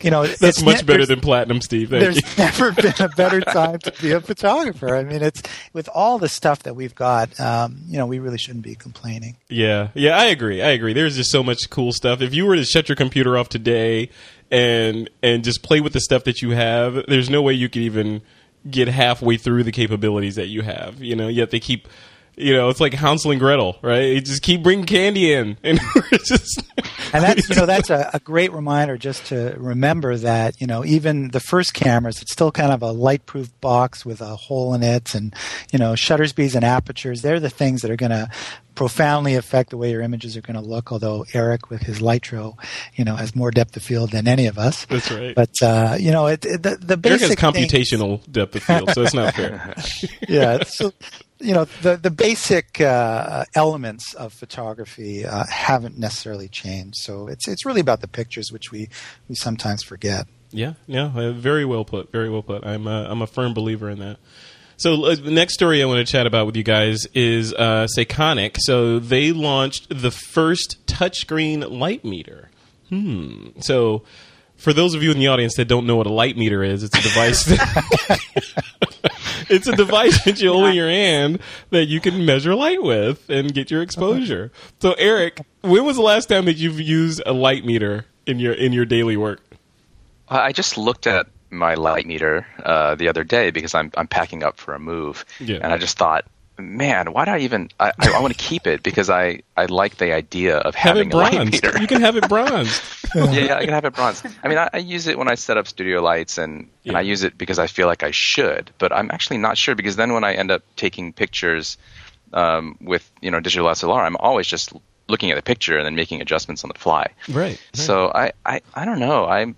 you know that's much better than platinum, Steve. There's you. never been a better time to be a photographer. I mean, it's with all the stuff that we've got. Um, you know, we really shouldn't be complaining. Yeah, yeah, I agree. I agree. There's just so much cool stuff. If you were to shut your computer off today and and just play with the stuff that you have, there's no way you could even get halfway through the capabilities that you have. You know, yet they keep you know, it's like Hansel and Gretel, right? You just keep bringing candy in, and just. and that's you know that's a, a, great reminder just to remember that you know even the first cameras it's still kind of a light-proof box with a hole in it, and you know shutter speeds and apertures they're the things that are going to profoundly affect the way your images are going to look. Although Eric, with his Lytro, you know, has more depth of field than any of us. That's right. But uh, you know, it, it, the the basic Eric has computational thing... depth of field, so it's not fair. yeah. So you know the the basic uh, elements of photography uh, haven't necessarily changed. So it's it's really about the pictures, which we we sometimes forget. Yeah, yeah, uh, very well put. Very well put. I'm a, I'm a firm believer in that. So uh, the next story I want to chat about with you guys is uh, Sekonic. So they launched the first touchscreen light meter. Hmm. So for those of you in the audience that don't know what a light meter is, it's a device. That it's a device that you hold in your hand that you can measure light with and get your exposure. So, Eric, when was the last time that you've used a light meter in your in your daily work? I just looked at my light meter uh, the other day because I'm I'm packing up for a move, yeah. and I just thought man, why do I even? I, I, I want to keep it because I, I like the idea of have having a light meter. You can have it bronzed. yeah, yeah, I can have it bronzed. I mean, I, I, use it when I set up studio lights, and yeah. and I use it because I feel like I should, but I'm actually not sure because then when I end up taking pictures um, with you know digital SLR, I'm always just looking at the picture and then making adjustments on the fly. Right. right. So I, I I don't know. I'm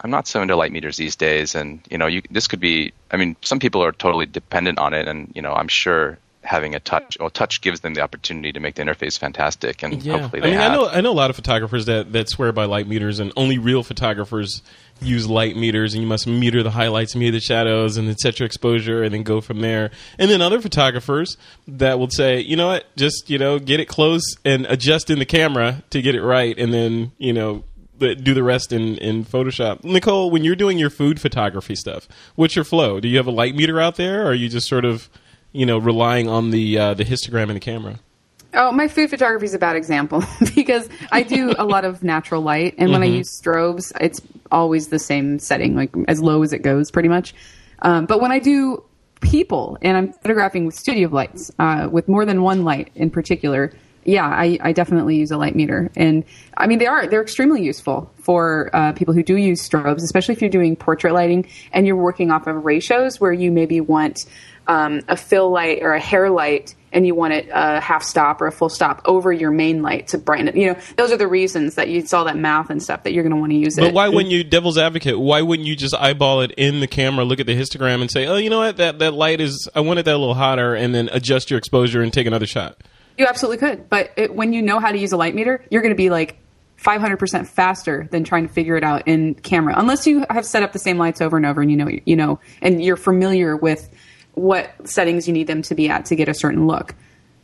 I'm not so into light meters these days, and you know, you, this could be. I mean, some people are totally dependent on it, and you know, I'm sure having a touch well touch gives them the opportunity to make the interface fantastic and yeah. hopefully they I mean have. I know I know a lot of photographers that, that swear by light meters and only real photographers use light meters and you must meter the highlights, meter the shadows and etc exposure and then go from there. And then other photographers that will say, you know what, just, you know, get it close and adjust in the camera to get it right and then, you know, do the rest in, in Photoshop. Nicole, when you're doing your food photography stuff, what's your flow? Do you have a light meter out there or are you just sort of you know, relying on the uh, the histogram and the camera? Oh, my food photography is a bad example because I do a lot of natural light, and when mm-hmm. I use strobes, it's always the same setting, like as low as it goes, pretty much. Um, but when I do people and I'm photographing with studio lights, uh, with more than one light in particular, yeah, I, I, definitely use a light meter, and I mean they are they're extremely useful for uh, people who do use strobes, especially if you're doing portrait lighting and you're working off of ratios where you maybe want um, a fill light or a hair light and you want it a half stop or a full stop over your main light to brighten it. You know, those are the reasons that you saw that mouth and stuff that you're going to want to use but it. But why wouldn't you, devil's advocate? Why wouldn't you just eyeball it in the camera, look at the histogram, and say, "Oh, you know what? That that light is. I wanted that a little hotter," and then adjust your exposure and take another shot. You absolutely could, but it, when you know how to use a light meter, you're going to be like 500% faster than trying to figure it out in camera, unless you have set up the same lights over and over and you know you know and you're familiar with what settings you need them to be at to get a certain look.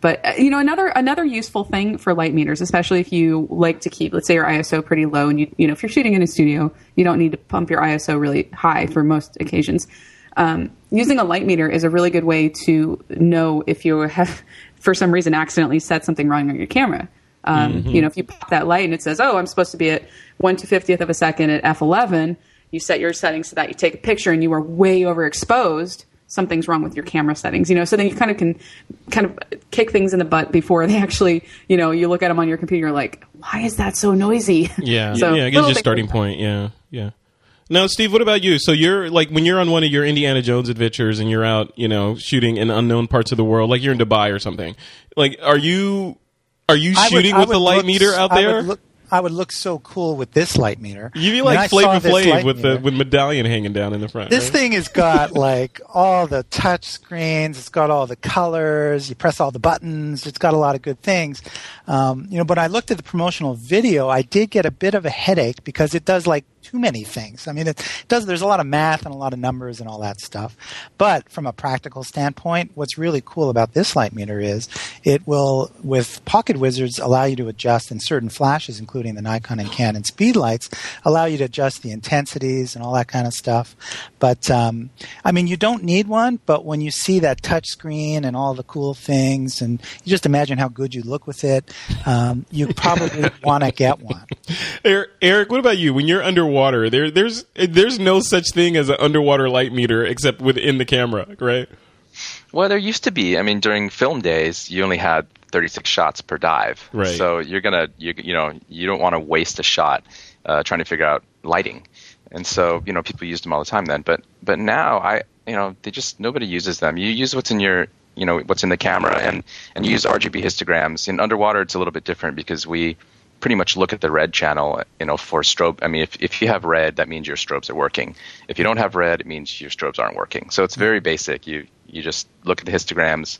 But uh, you know another another useful thing for light meters, especially if you like to keep, let's say your ISO pretty low, and you you know if you're shooting in a studio, you don't need to pump your ISO really high for most occasions. Um, using a light meter is a really good way to know if you have for some reason accidentally set something wrong on your camera. Um, mm-hmm. You know, if you pop that light and it says, "Oh, I'm supposed to be at one two fiftieth of a second at f11," you set your settings so that you take a picture and you are way overexposed. Something's wrong with your camera settings, you know. So then you kind of can kind of kick things in the butt before they actually, you know, you look at them on your computer, you're like, "Why is that so noisy?" Yeah, so, yeah. I guess your starting point. Yeah, yeah. Now, Steve, what about you? So you're like when you're on one of your Indiana Jones adventures and you're out, you know, shooting in unknown parts of the world, like you're in Dubai or something. Like, are you are you shooting would, with the light look, meter out there? Look, I would look so cool with this light meter. You'd be like Flavor Flav with meter. the with medallion hanging down in the front. This right? thing has got like all the touch screens. It's got all the colors. You press all the buttons. It's got a lot of good things. Um, you know, but I looked at the promotional video. I did get a bit of a headache because it does like too many things. I mean, it does. There's a lot of math and a lot of numbers and all that stuff. But from a practical standpoint, what's really cool about this light meter is it will, with Pocket Wizards, allow you to adjust in certain flashes, including the Nikon and Canon speed lights, allow you to adjust the intensities and all that kind of stuff. But um, I mean, you don't need one. But when you see that touch screen and all the cool things, and you just imagine how good you look with it, um, you probably want to get one. Eric, what about you? When you're underwater. There, there's there's no such thing as an underwater light meter except within the camera, right? Well, there used to be. I mean, during film days, you only had 36 shots per dive. Right. So you're gonna, you, you know, you don't want to waste a shot uh, trying to figure out lighting, and so you know people used them all the time then. But but now I, you know, they just nobody uses them. You use what's in your you know what's in the camera and and use RGB histograms. In underwater, it's a little bit different because we pretty much look at the red channel, you know, for strobe. I mean, if, if you have red, that means your strobes are working. If you don't have red, it means your strobes aren't working. So it's very basic. You you just look at the histograms.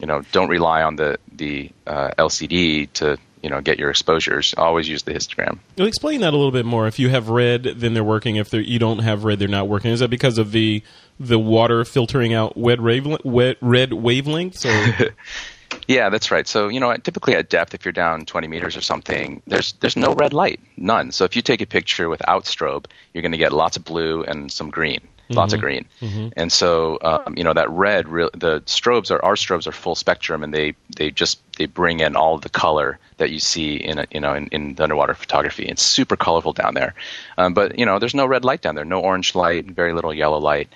You know, don't rely on the the uh, LCD to you know get your exposures. Always use the histogram. Well, explain that a little bit more. If you have red, then they're working. If you don't have red, they're not working. Is that because of the the water filtering out red, wave, red wavelengths? Yeah, that's right. So, you know, typically at depth, if you're down 20 meters or something, there's there's no red light, none. So if you take a picture without strobe, you're going to get lots of blue and some green. Lots of mm-hmm. green. Mm-hmm. And so, um, you know, that red, re- the strobes are our strobes are full spectrum, and they they just they bring in all the color that you see in a, you know in, in the underwater photography. It's super colorful down there, um, but you know, there's no red light down there, no orange light, very little yellow light.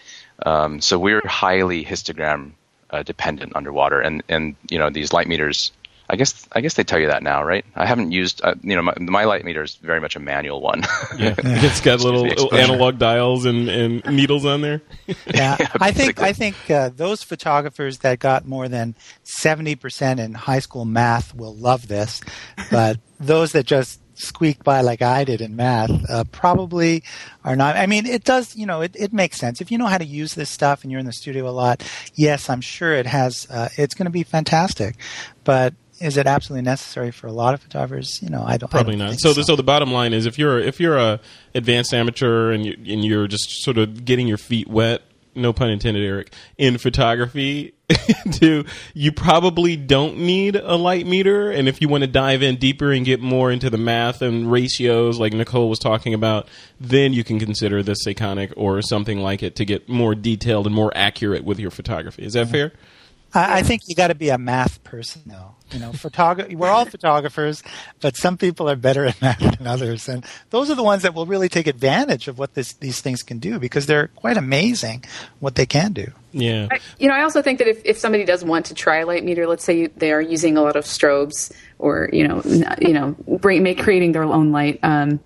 Um, so we're highly histogram uh, dependent underwater, and and you know these light meters. I guess I guess they tell you that now, right? I haven't used uh, you know my, my, light meter is very much a manual one. yeah, it's got little, little analog dials and, and needles on there. yeah, I think I think uh, those photographers that got more than seventy percent in high school math will love this, but those that just squeak by like I did in math uh, probably are not. I mean, it does, you know, it, it makes sense. If you know how to use this stuff and you're in the studio a lot, yes, I'm sure it has, uh, it's going to be fantastic. But is it absolutely necessary for a lot of photographers? You know, I don't. Probably I don't not. So, so, the, so the bottom line is, if you're if you're a advanced amateur and you and you're just sort of getting your feet wet no pun intended, Eric, in photography to you probably don't need a light meter. And if you want to dive in deeper and get more into the math and ratios, like Nicole was talking about, then you can consider the Sekonic or something like it to get more detailed and more accurate with your photography. Is that mm-hmm. fair? I, I think you got to be a math person, though. You know, photog- we're all photographers, but some people are better at that than others, and those are the ones that will really take advantage of what this, these things can do because they're quite amazing what they can do. Yeah. I, you know, I also think that if, if somebody does want to try a light meter, let's say they are using a lot of strobes or you know, you know, bring, make creating their own light. Um,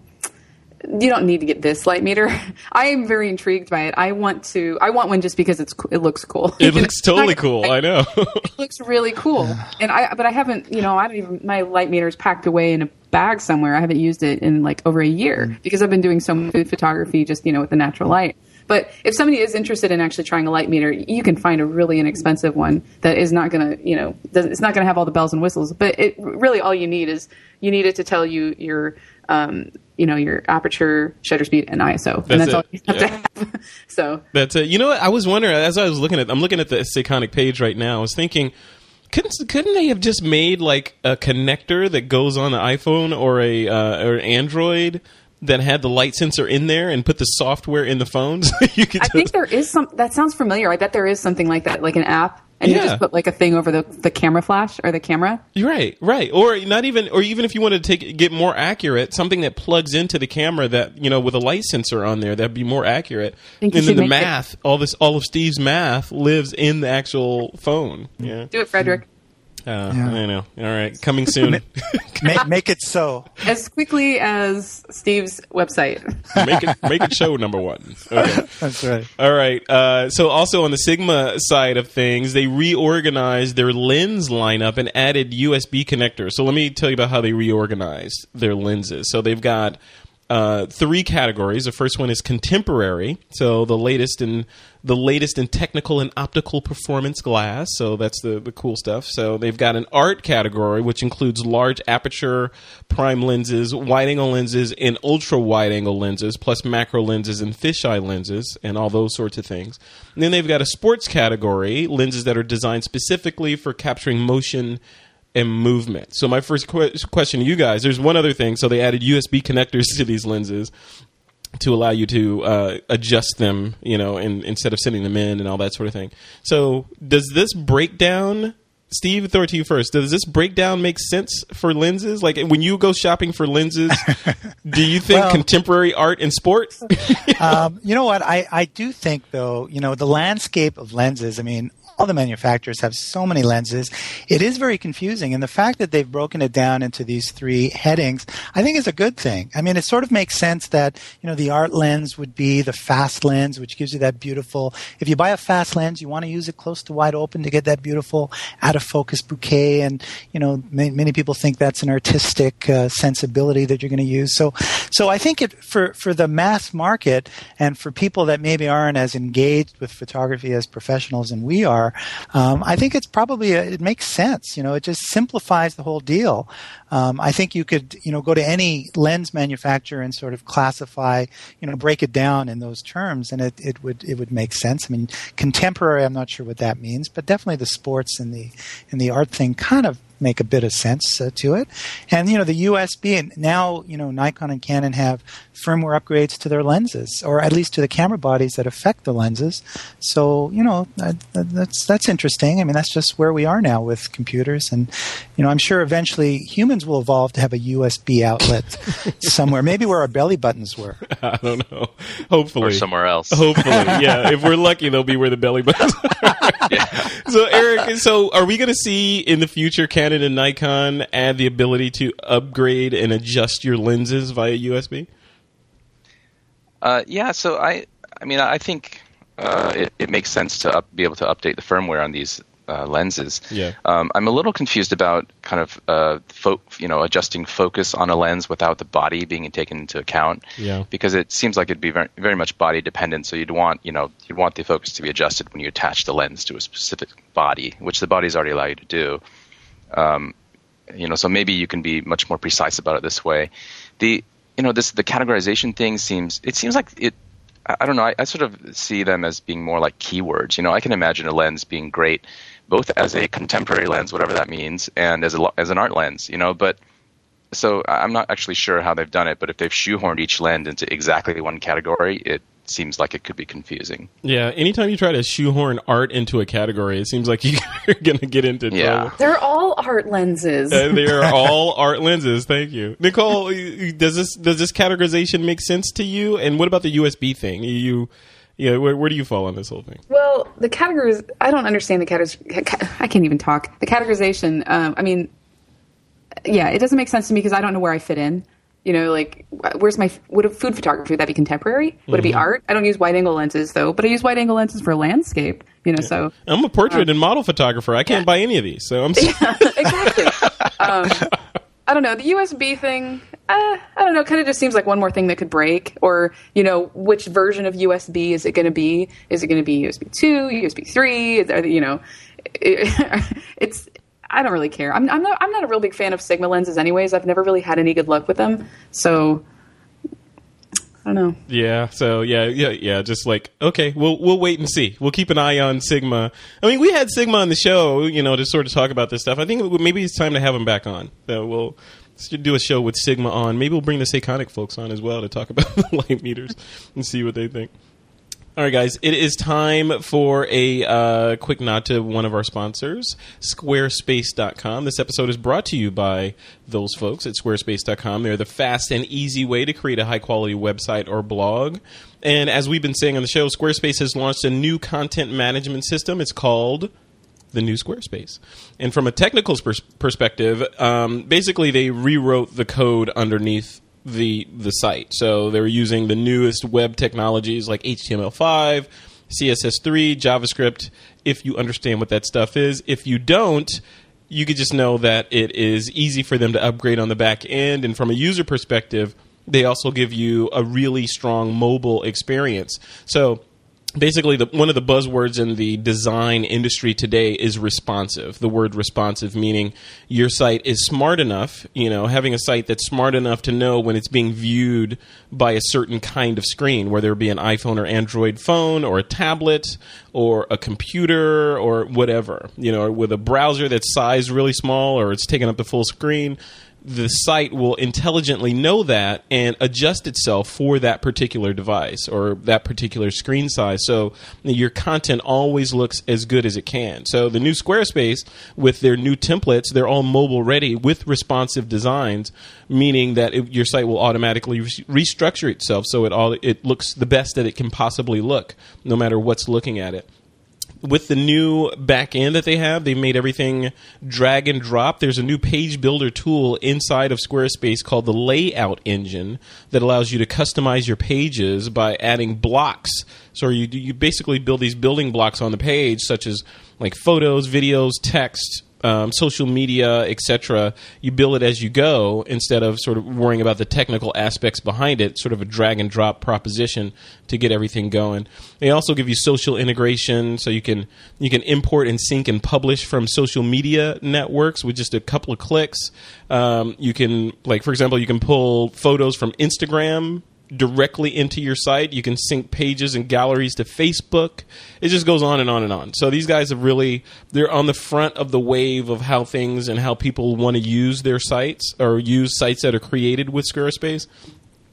you don't need to get this light meter. I am very intrigued by it. I want to. I want one just because it's it looks cool. It looks totally cool. I know. it looks really cool. And I, but I haven't, you know, I don't even. My light meter is packed away in a bag somewhere. I haven't used it in like over a year mm. because I've been doing so much food photography, just you know, with the natural light. But if somebody is interested in actually trying a light meter, you can find a really inexpensive one that is not going to, you know, it's not going to have all the bells and whistles. But it really all you need is you need it to tell you your, um, you know, your aperture, shutter speed, and ISO, That's and that's it. all you have Yeah. to have. so That's it. You know what? I was wondering as I was looking at. I'm looking at the Sekonic page right now. I was thinking, couldn't couldn't they have just made like a connector that goes on an iPhone or a uh, or Android that had the light sensor in there and put the software in the phones? you could. I think there is some. That sounds familiar. I bet there is something like that, like an app, and you just put like a thing over the the camera flash or the camera. Right, right, or not even, or even if you wanted to take get more accurate, something that plugs into the camera that you know with a light sensor on there that'd be more accurate. And then the make it- math, all this, all of Steve's math lives in the actual phone. Yeah, Do it, Frederick, uh, Yeah. I know. All right, coming soon. make, make it so. as quickly as Steve's website. make it, make it show number one. Okay. That's right. All right. Uh, so also on the Sigma side of things, they reorganized their lens lineup and added USB connectors. So let me tell you about how they reorganized their lenses. So they've got uh, three categories. The first one is contemporary, so the latest in the latest in technical and optical performance glass. So that's the the cool stuff. So they've got an art category, which includes large aperture prime lenses, wide angle lenses, and ultra wide angle lenses, plus macro lenses and fisheye lenses, and all those sorts of things. And then they've got a sports category, lenses that are designed specifically for capturing motion and movement. So my first que- question to you guys: There's one other thing. So they added USB connectors to these lenses to allow you to uh, adjust them, you know, and instead of sending them in and all that sort of thing. So does this breakdown? Steve, throw it to you first. Does this breakdown make sense for lenses? Like when you go shopping for lenses, do you think Well- contemporary art and sport? um, you know what? I, I do think, though, you know, the landscape of lenses, I mean, all the manufacturers have so many lenses. It is very confusing. And the fact that they've broken it down into these three headings, I think is a good thing. I mean, it sort of makes sense that, you know, the art lens would be the fast lens, which gives you that beautiful, if you buy a fast lens, you want to use it close to wide open to get that beautiful out of focus bokeh. And, you know, many, many people think that's an artistic uh, sensibility that you're going to use. So, so I think it, for, for the mass market and for people that maybe aren't as engaged with photography as professionals and we are, um, I think it's probably a, it makes sense. You know, it just simplifies the whole deal. Um, I think you could, you know, go to any lens manufacturer and sort of classify, you know, break it down in those terms, and it, it would it would make sense. I mean, contemporary, I'm not sure what that means, but definitely the sports and the and the art thing kind of make a bit of sense uh, to it. And you know, the USB and now you know Nikon and Canon have firmware upgrades to their lenses, or at least to the camera bodies that affect the lenses. So you know, that, that- that's that's interesting. I mean, that's just where we are now with computers, and you know, I'm sure eventually humans will evolve to have a USB outlet somewhere, maybe where our belly buttons were. I don't know. Hopefully, or somewhere else. Hopefully, yeah. If we're lucky, they'll be where the belly buttons. are. So, Eric, so are we going to see in the future Canon and Nikon add the ability to upgrade and adjust your lenses via USB? Uh, yeah, so I, I mean, I think uh, it, it makes sense to up, be able to update the firmware on these uh, lenses. Yeah. Um, I'm a little confused about kind of, uh, fo- you know, adjusting focus on a lens without the body being taken into account. Yeah. Because it seems like it'd be very, very much body dependent. So you'd want, you know, you'd want the focus to be adjusted when you attach the lens to a specific body, which the bodies already allow you to do. Um, you know, so maybe you can be much more precise about it this way. The you know this the categorization thing seems it seems like it. I I don't know. I, I sort of see them as being more like keywords. You know, I can imagine a lens being great both as a contemporary lens, whatever that means, and as a as an art lens. You know, but so I- I'm not actually sure how they've done it. But if they've shoehorned each lens into exactly one category, it seems like it could be confusing. Yeah, anytime you try to shoehorn art into a category, it seems like you're going to get into Yeah. They're all art lenses. Uh, they are all art lenses. Thank you, Nicole. Does this does this categorization make sense to you? And what about the USB thing? You, yeah, where, where do you fall on this whole thing? Well, the categories, I don't understand the categories. I can't even talk. The categorization, um, I mean, yeah, it doesn't make sense to me because I don't know where I fit in. You know, like, where's my, would a food photography, would that be contemporary? Would it be art? I don't use wide angle lenses though, but I use wide angle lenses for landscape, you know, so. I'm a portrait and model photographer. I can't buy any of these, so I'm. exactly. um, I don't know. The USB thing, uh, I don't know. Kind of just seems like one more thing that could break, or you know, which version of USB is it going to be? Is it going to be USB two, USB three? You know, it, it's. I don't really care. I'm, I'm not. I'm not a real big fan of Sigma lenses, anyways. I've never really had any good luck with them. So I don't know. Yeah. So yeah, yeah, yeah. Just like okay, we'll we'll wait and see. We'll keep an eye on Sigma. I mean, we had Sigma on the show, you know, to sort of talk about this stuff. I think maybe it's time to have him back on. So we'll do a show with Sigma on. Maybe we'll bring the Sekonic folks on as well to talk about the light meters and see what they think. All right, guys, it is time for a uh, quick nod to one of our sponsors, Squarespace.com. This episode is brought to you by those folks at Squarespace.com. They're the fast and easy way to create a high quality website or blog. And as we've been saying on the show, Squarespace has launched a new content management system. It's called the new Squarespace. And from a technical pers- perspective, um, basically they rewrote the code underneath the the site. So they're using the newest web technologies like HTML5, CSS3, JavaScript. If you understand what that stuff is, if you don't, you could just know that it is easy for them to upgrade on the back end. And from a user perspective, they also give you a really strong mobile experience. So basically the, one of the buzzwords in the design industry today is responsive. The word responsive meaning your site is smart enough you know having a site that's smart enough to know when it's being viewed by a certain kind of screen whether it be an iphone or android phone or a tablet or a computer or whatever you know with a browser that's sized really small or it's taking up the full screen the site will intelligently know that and adjust itself for that particular device or that particular screen size. So your content always looks as good as it can. So the new Squarespace with their new templates, they're all mobile ready with responsive designs, meaning that it, your site will automatically re- restructure itself so it all it looks the best that it can possibly look, no matter what's looking at it with the new back end that they have, they made everything drag and drop. There's a new page builder tool inside of Squarespace called the Layout Engine that allows you to customize your pages by adding blocks. So you you basically build these building blocks on the page, such as like photos, videos, text, um, social media, etc. You build it as you go instead of sort of worrying about the technical aspects behind it. Sort of a drag and drop proposition to get everything going. They also give you social integration, so you can you can import and sync and publish from social media networks with just a couple of clicks. Um, you can, like for example, you can pull photos from Instagram directly into your site. You can sync pages and galleries to Facebook. It just goes on and on and on. So these guys have really they're on the front of the wave of how things and how people want to use their sites or use sites that are created with Squarespace.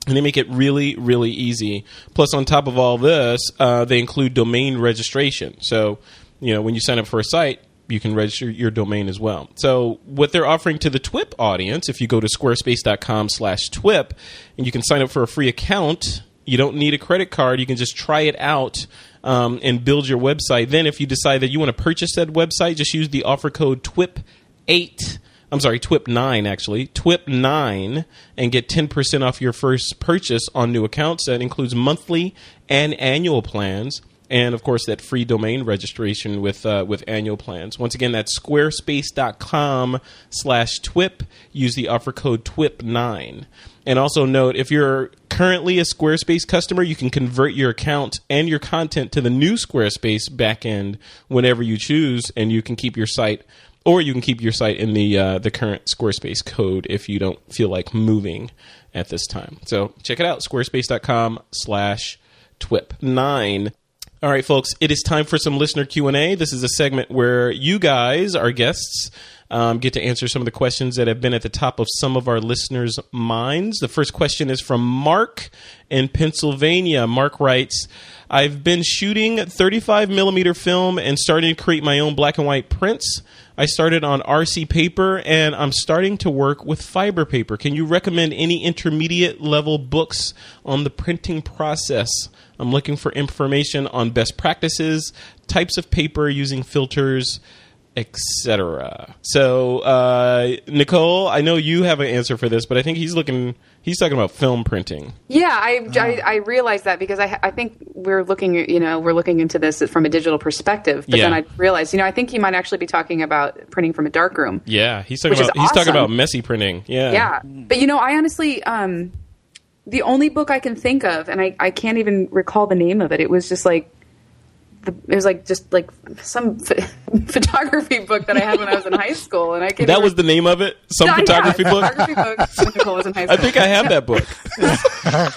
And they make it really, really easy. Plus, on top of all this, uh, they include domain registration. So, you know, when you sign up for a site, you can register your domain as well. So what they're offering to the TWIP audience, if you go to squarespace.com slash TWIP, and you can sign up for a free account, you don't need a credit card. You can just try it out um, and build your website. Then if you decide that you want to purchase that website, just use the offer code TWIP8. I'm sorry, TWIP9 actually, TWIP9, and get 10% off your first purchase on new accounts. That includes monthly and annual plans and of course that free domain registration with uh, with annual plans. Once again, that's squarespace.com slash twip. Use the offer code twip9. And also note if you're currently a Squarespace customer, you can convert your account and your content to the new Squarespace backend whenever you choose, and you can keep your site. Or you can keep your site in the uh, the current Squarespace code if you don't feel like moving at this time. So check it out, squarespace.com slash twip9. All right, folks, it is time for some listener Q&A. This is a segment where you guys, our guests, um, get to answer some of the questions that have been at the top of some of our listeners' minds. The first question is from Mark in Pennsylvania. Mark writes, I've been shooting 35 millimeter film and starting to create my own black and white prints. I started on RC paper and I'm starting to work with fiber paper. Can you recommend any intermediate level books on the printing process? I'm looking for information on best practices, types of paper using filters, etc. So, uh, Nicole, I know you have an answer for this, but I think he's looking. He's talking about film printing. Yeah, I, I, I realized that because I, I think we're looking, you know, we're looking into this from a digital perspective. But Yeah. then I realized, you know, I think he might actually be talking about printing from a darkroom. Yeah, he's talking about he's talking about messy printing. Yeah, Yeah, but you know, I honestly, um, the only book I can think of, and I, I can't even recall the name of it. It was just like. The, it was like just like some ph- photography book that I had when I was in high school, and I can't That even- was the name of it. Some Yeah, photography yeah, book. Photography book. was in high I think I have that book.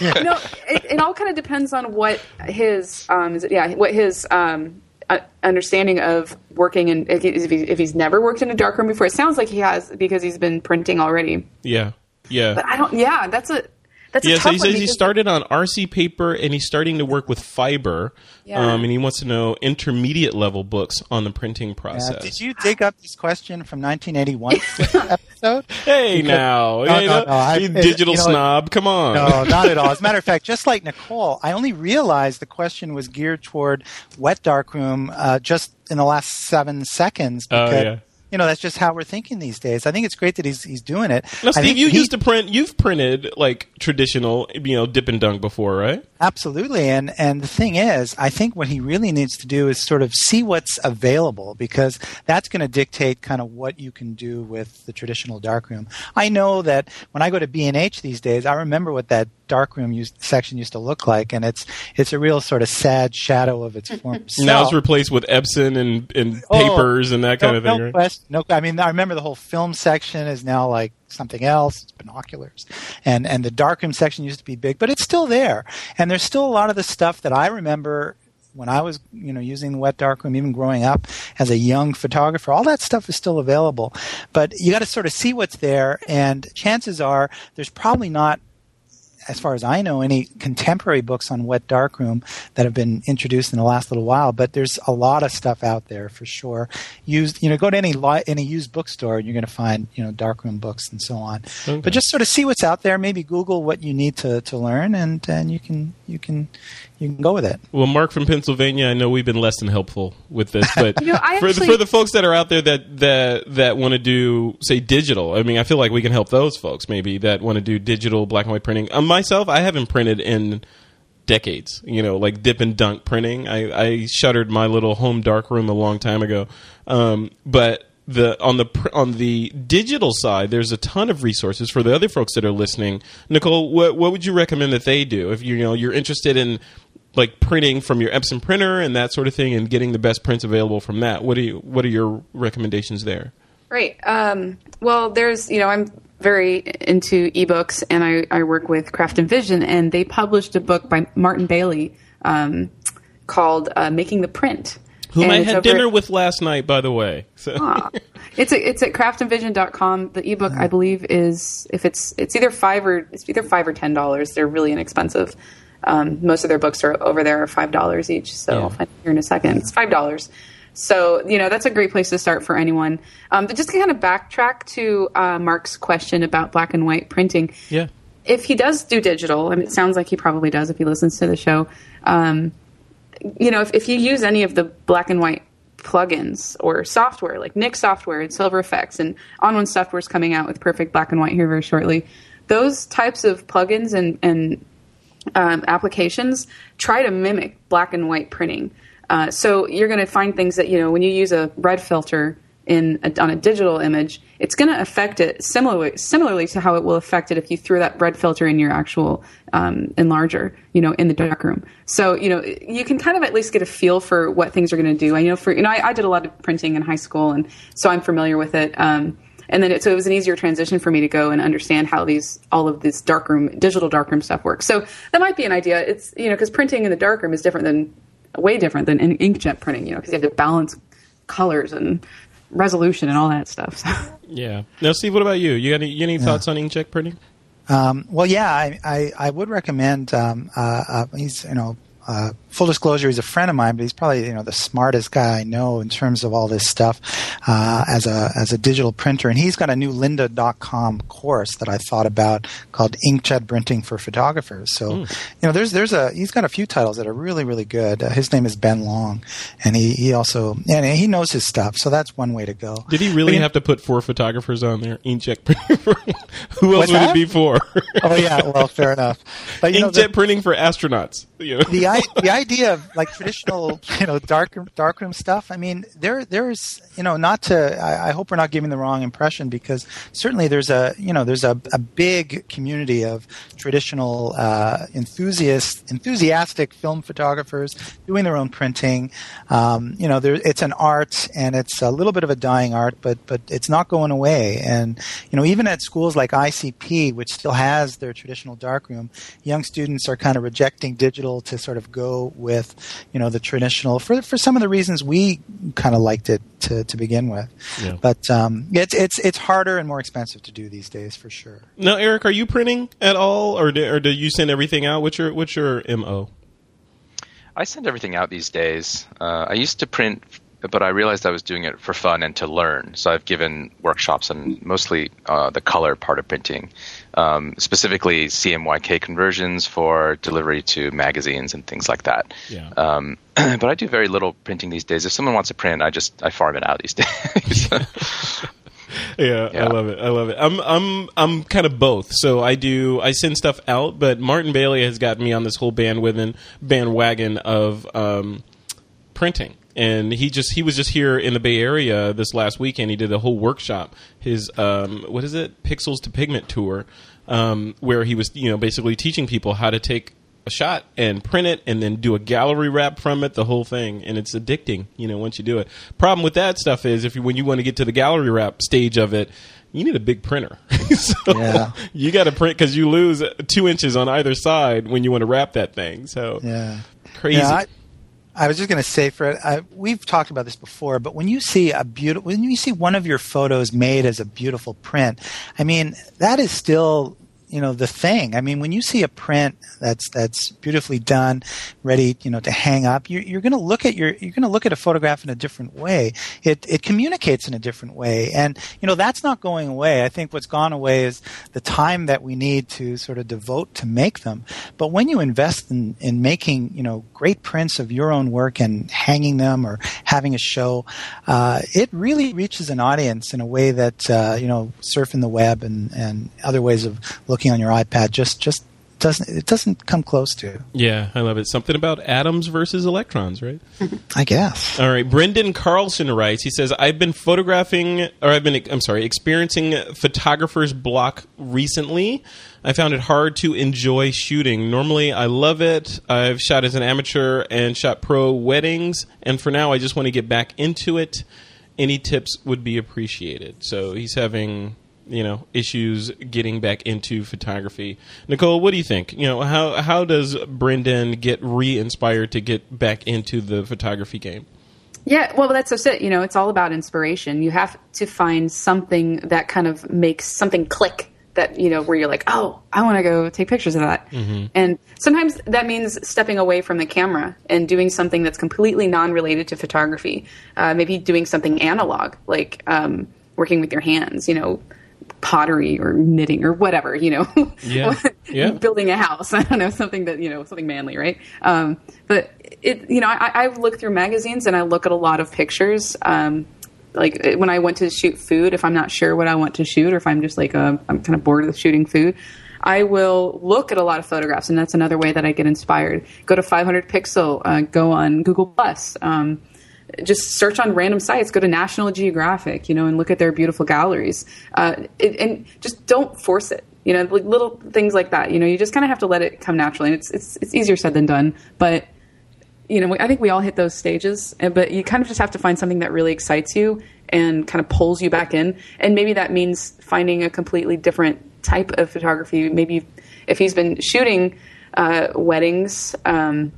no, it, it all kind of depends on what his um, is it, yeah, what his um, uh, understanding of working in if, he, if, he, if he's never worked in a darkroom before. It sounds like he has because he's been printing already. Yeah, yeah. But I don't. Yeah, that's a that's a Yeah, tough so he says he started on RC paper and he's starting to work with fiber. Yeah. Um, and he wants to know intermediate level books on the printing Yeah. process. Did you dig up this question from 1981 episode? Hey now, No, you, no, no, I- you it- digital you know, snob, come on. No, not at all. As a matter of fact, just like Nicole, I only realized the question was geared toward wet darkroom uh, just in the last seven seconds. Oh, yeah. You know, that's just how we're thinking these days. I think it's great that he's he's doing it. Now, Steve, you he- used to print. You've printed like traditional, you know, dip and dunk before, right? Absolutely, and and the thing is, I think what he really needs to do is sort of see what's available because that's going to dictate kind of what you can do with the traditional darkroom. I know that when I go to B and H these days, I remember what that darkroom used, section used to look like, and it's it's a real sort of sad shadow of its former self. Now it's replaced with Epson and, and Oh, papers and that kind no, of thing, no right? question. No, I mean, I remember the whole film section is now like something else. It's binoculars, and and the darkroom section used to be big, but it's still there. And there's still a lot of the stuff that I remember when I was, you know, using the wet darkroom, even growing up as a young photographer. All that stuff is still available, but you got to sort of see what's there. And chances are, there's probably not as far as I know, any contemporary books on wet darkroom that have been introduced in the last little while. But there's a lot of stuff out there for sure. Used, you know, go to any li- any used bookstore and you're going to find you know darkroom books and so on. Okay. But just sort of see what's out there. Maybe Google what you need to, to learn, and and you can you can you can go with it. Well, Mark from Pennsylvania, I know we've been less than helpful with this, but You know, I for, the, actually- for the folks that are out there that that that want to do say digital, I mean, I feel like we can help those folks maybe that want to do digital black and white printing. Um, myself, I haven't printed in decades. You know, like dip and dunk printing. I, I shuttered my little home dark room a long time ago, um, but. The on the on the digital side, there's a ton of resources for the other folks that are listening. Nicole, what what would you recommend that they do if you you know you're interested in like printing from your Epson printer and that sort of thing, and getting the best prints available from that. What are you What are your recommendations there? Right. Um, well, there's, you know, I'm very into ebooks and I, I work with Craft and Vision, and they published a book by Martin Bailey um, called uh, Making the Print. Whom And I had dinner at- with last night, by the way. So Ah. it's a, it's at craftandvision.com. The ebook, I believe, is if it's it's either five or it's either five or ten dollars. They're really inexpensive. Um, most of their books are over there are five dollars each. So Yeah. I'll find it here in a second. It's five dollars. So you know that's a great place to start for anyone. Um, but just to kind of backtrack to uh, Mark's question about black and white printing yeah, if he does do digital, I mean, it sounds like he probably does if he listens to the show. Um, you know, if, if you use any of the black and white plugins or software like Nik software and Silver Efex and On One Software is coming out with perfect black and white here very shortly. Those types of plugins and, and um, applications try to mimic black and white printing. Uh, so you're going to find things that you know when you use a red filter in a, on a digital image, it's going to affect it similarly similarly to how it will affect it if you threw that red filter in your actual um, enlarger, you know, in the darkroom. So you know you can kind of at least get a feel for what things are going to do. I know for you know I, I did a lot of printing in high school, and so I'm familiar with it. Um, and then it, so it was an easier transition for me to go and understand how these all of this darkroom digital darkroom stuff works. So that might be an idea. It's you know because printing in the darkroom is different than way different than in inkjet printing. You know because you have to balance colors and resolution and all that stuff. So. Yeah. Now, Steve, what about you? You got any, you got any thoughts on inkjet printing? Um, well, yeah, I, I, I would recommend. Um, uh, uh, he's you know uh, full disclosure, he's a friend of mine, but he's probably you know the smartest guy I know in terms of all this stuff uh, as a as a digital printer. And he's got a new Lynda.com course that I thought about called Inkjet Printing for Photographers. So Hmm. you know, there's there's a he's got a few titles that are really really good. Uh, his name is Ben Long, and he he also and he knows his stuff. So that's one way to go. Did he really But, have to put four photographers on there? Inkjet printing. For, who else would it be for? Oh yeah, well fair enough. But you know, the- Inkjet printing for astronauts. You know? the the idea of like traditional you know dark darkroom stuff. I mean, there there's you know not to. I, I hope we're not giving the wrong impression because certainly there's a you know there's a, a big community of traditional uh, enthusiasts enthusiastic film photographers doing their own printing. Um, you know, there it's an art and it's a little bit of a dying art, but but it's not going away. And you know, even at schools like ICP, which still has their traditional darkroom, young students are kind of rejecting digital to sort of go with you know the traditional for for some of the reasons we kind of liked it to, to begin with. Yeah. But um, it's it's it's harder and more expensive to do these days for sure. Now, Eric, are you printing at all, or do, or do you send everything out? What's your what's your mo? I send everything out these days. Uh, I used to print, but I realized I was doing it for fun and to learn. So I've given workshops on mostly uh, the color part of printing, um, specifically CMYK conversions for delivery to magazines and things like that. Yeah. Um, but I do very little printing these days. If someone wants to print, I just I farm it out these days. Yeah, I love it. I love it. I'm I'm I'm kind of both. So I do I send stuff out, but Martin Bailey has gotten me on this whole bandwagon bandwagon of um, printing. And he just he was just here in the Bay Area this last weekend. He did a whole workshop. His um, what is it? Pixels to Pigment tour, um, where he was you know basically teaching people how to take a shot and print it and then do a gallery wrap from it the whole thing and it's addicting you know once you do it problem with that stuff is if you when you want to get to the gallery wrap stage of it you need a big printer so Yeah. you got to print because you lose two inches on either side when you want to wrap that thing so Yeah. crazy Yeah, I, I was just going to say, Fred, I, we've talked about this before, but when you see a beautiful, when you see one of your photos made as a beautiful print, I mean, that is still, you know, the thing. I mean, when you see a print that's that's beautifully done, ready, you know, to hang up, you're, you're going to look at your, you're going to look at a photograph in a different way. It it communicates in a different way, and you know, that's not going away. I think what's gone away is the time that we need to sort of devote to make them. But when you invest in in making, you know, great prints of your own work and hanging them or having a show, uh, it really reaches an audience in a way that uh, you know, surfing the web and, and other ways of looking on your iPad just just doesn't it doesn't come close to. yeah i love it something about atoms versus electrons right I guess. All right, Brendan Carlson writes. He says, "I've been photographing, or I've been, I'm sorry, experiencing photographer's block recently. I found it hard to enjoy shooting. Normally, I love it. I've shot as an amateur and shot pro weddings, and for now, I just want to get back into it. Any tips would be appreciated." So he's having. You know, issues getting back into photography. Nicole, what do you think? You know, how how does Brendan get re-inspired to get back into the photography game? Yeah, well, that's just it. You know, it's all about inspiration. You have to find something that kind of makes something click. That you know, where you're like, oh, I want to go take pictures of that. And sometimes that means stepping away from the camera and doing something that's completely non-related to photography. Uh, maybe doing something analog, like um, working with your hands. You know, pottery or knitting or whatever. You know, Yeah. Yeah. building a house. I don't know something that you know something manly, right? Um, but it, you know, I, I look through magazines and I look at a lot of pictures. Um, like uh, when I went to shoot food, if I'm not sure what I want to shoot, or if I'm just like uh, I'm kind of bored with shooting food, I will look at a lot of photographs, and that's another way that I get inspired. Go to 500 Pixel, uh, go on Google Plus. Um, just search on random sites. Go to National Geographic, you know, and look at their beautiful galleries. Uh, it, and just don't force it. You know, like little things like that. You know, you just kind of have to let it come naturally. And it's it's it's easier said than done, but you know, I think we all hit those stages, but you kind of just have to find something that really excites you and kind of pulls you back in. And maybe that means finding a completely different type of photography. Maybe if he's been shooting uh, weddings, um,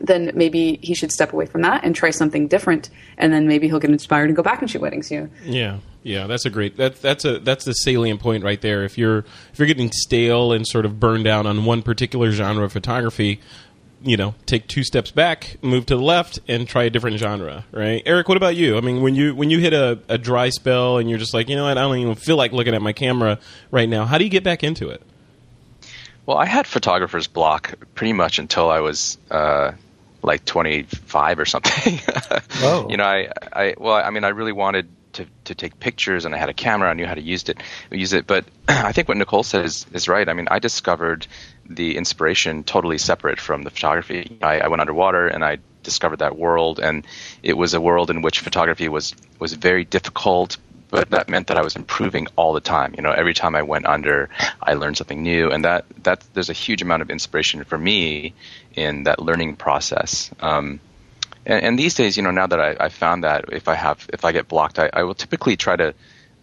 then maybe he should step away from that and try something different, and then maybe he'll get inspired and go back and shoot weddings. You? Yeah, yeah, that's a great that that's a that's the salient point right there. If you're if you're getting stale and sort of burned down on one particular genre of photography, you know, take two steps back, move to the left, and try a different genre. Right, Eric? What about you? I mean, when you when you hit a, a dry spell and you're just like, you know what, I don't even feel like looking at my camera right now. How do you get back into it? Well, I had photographer's block pretty much until I was uh, like 25 or something. Whoa. you know, I, I, well, I mean, I really wanted to, to take pictures and I had a camera. I knew how to use it, use it. But I think what Nicole said is, is right. I mean, I discovered the inspiration totally separate from the photography. I, I went underwater and I discovered that world and it was a world in which photography was, was very difficult, but that meant that I was improving all the time. You know, every time I went under, I learned something new, and that that there's a huge amount of inspiration for me in that learning process. Um, and, and, these days, you know, now that I, I found that if I have if I get blocked, I, I will typically try to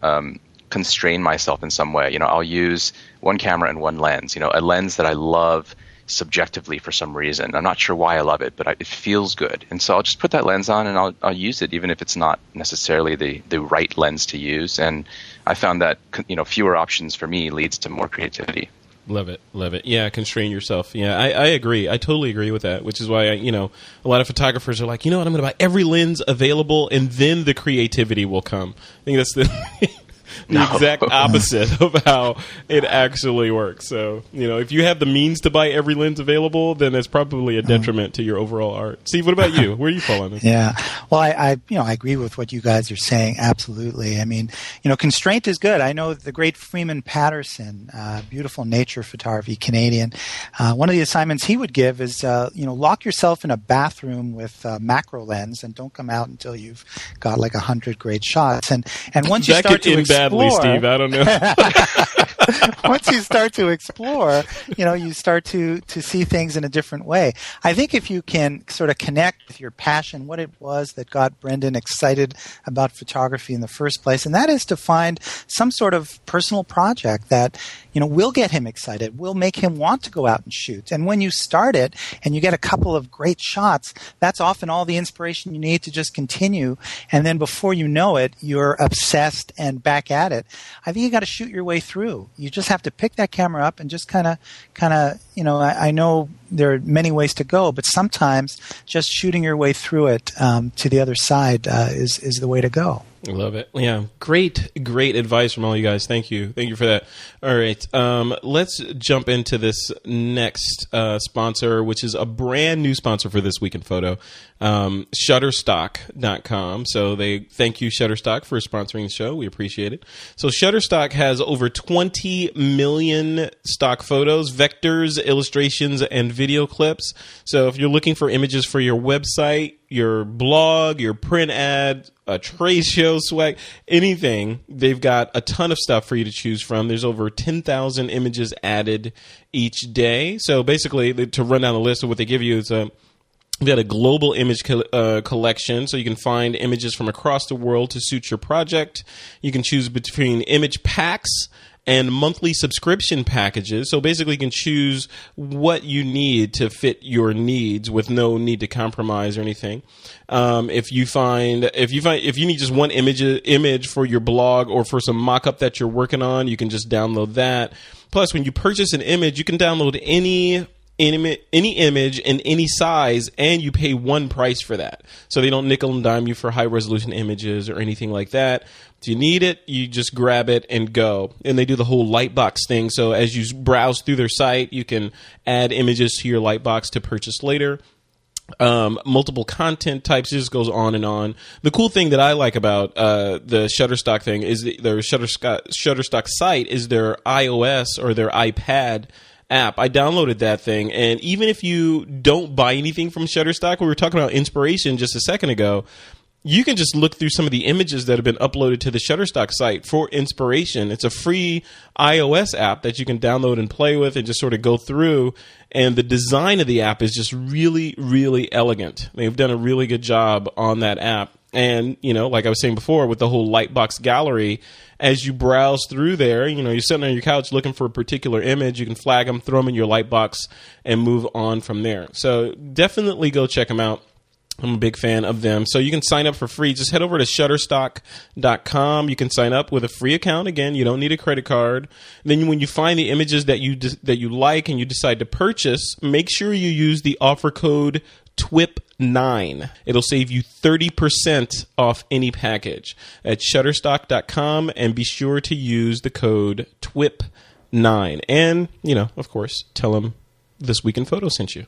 um, constrain myself in some way. You know, I'll use one camera and one lens. You know, a lens that I love subjectively for some reason. I'm not sure why I love it, but I, it feels good. And so I'll just put that lens on and I'll, I'll use it, even if it's not necessarily the, the right lens to use. And I found that you know fewer options for me leads to more creativity. Love it, love it. Yeah, constrain yourself. Yeah, I, I agree. I totally agree with that. Which is why I, you know, a lot of photographers are like, you know what, I'm going to buy every lens available, and then the creativity will come. I think that's the the no. exact opposite of how it actually works. So, you know, if you have the means to buy every lens available, then it's probably a detriment to your overall art. Steve, what about you? Where are you falling? yeah. Well, I, I, you know, I agree with what you guys are saying. Absolutely. I mean, you know, constraint is good. I know the great Freeman Patterson, uh, beautiful nature photography, Canadian. Uh, one of the assignments he would give is, uh, you know, lock yourself in a bathroom with a macro lens and don't come out until you've got like a hundred great shots. And and once you start to badly, Steve. I don't know. Once you start to explore, you know, you start to to see things in a different way. I think if you can sort of connect with your passion, what it was that got Brendan excited about photography in the first place, and that is to find some sort of personal project that you know will get him excited, will make him want to go out and shoot. And when you start it and you get a couple of great shots, that's often all the inspiration you need to just continue. And then before you know it, you're obsessed and back at it. I think you got to shoot your way through. You just have to pick that camera up and just kind of, kind of, you know, I, I, know there are many ways to go, but sometimes just shooting your way through it um, to the other side uh, is is the way to go. Love it. Yeah, great, great advice from all you guys. Thank you, thank you for that. All right, um, let's jump into this next uh, sponsor, which is a brand new sponsor for this week in photo, um, Shutterstock.com. So they thank you Shutterstock for sponsoring the show. We appreciate it. So Shutterstock has over 20 million stock photos, vectors, illustrations, and video clips. So if you're looking for images for your website, your blog, your print ad, a trade show swag, anything. They've got a ton of stuff for you to choose from. There's over 10,000 images added each day. So basically, to run down the list of what they give you is a We've got a global image co- uh, collection, so you can find images from across the world to suit your project. You can choose between image packs and monthly subscription packages. So basically, you can choose what you need to fit your needs with no need to compromise or anything. Um, if you find if you find if you need just one image image for your blog or for some mock-up that you're working on, you can just download that. Plus, when you purchase an image, you can download any any, any image in any size and you pay one price for that. So they don't nickel and dime you for high resolution images or anything like that. If you need it, you just grab it and go. And they do the whole Lightbox thing. So as you browse through their site, you can add images to your Lightbox to purchase later. Um, multiple content types just goes on and on. The cool thing that I like about uh, the Shutterstock thing is the, their Shutterstock, Shutterstock site is their iOS or their iPad app. I downloaded that thing, and even if you don't buy anything from Shutterstock, we were talking about inspiration just a second ago you can just look through some of the images that have been uploaded to the Shutterstock site for inspiration. It's a free iOS app that you can download and play with and just sort of go through. And the design of the app is just really, really elegant. They've done a really good job on that app. And, you know, like I was saying before, with the whole Lightbox gallery, as you browse through there, you know, you're sitting on your couch looking for a particular image, you can flag them, throw them in your Lightbox, and move on from there. So definitely go check them out. I'm a big fan of them. So you can sign up for free. Just head over to shutterstock.com. You can sign up with a free account. Again, you don't need a credit card. Then when you find the images that you de- that you like and you decide to purchase, make sure you use the offer code TWIP9. It'll save you 30% off any package at shutterstock.com and be sure to use the code TWIP9. And, you know, of course, tell them this week in photo sent you.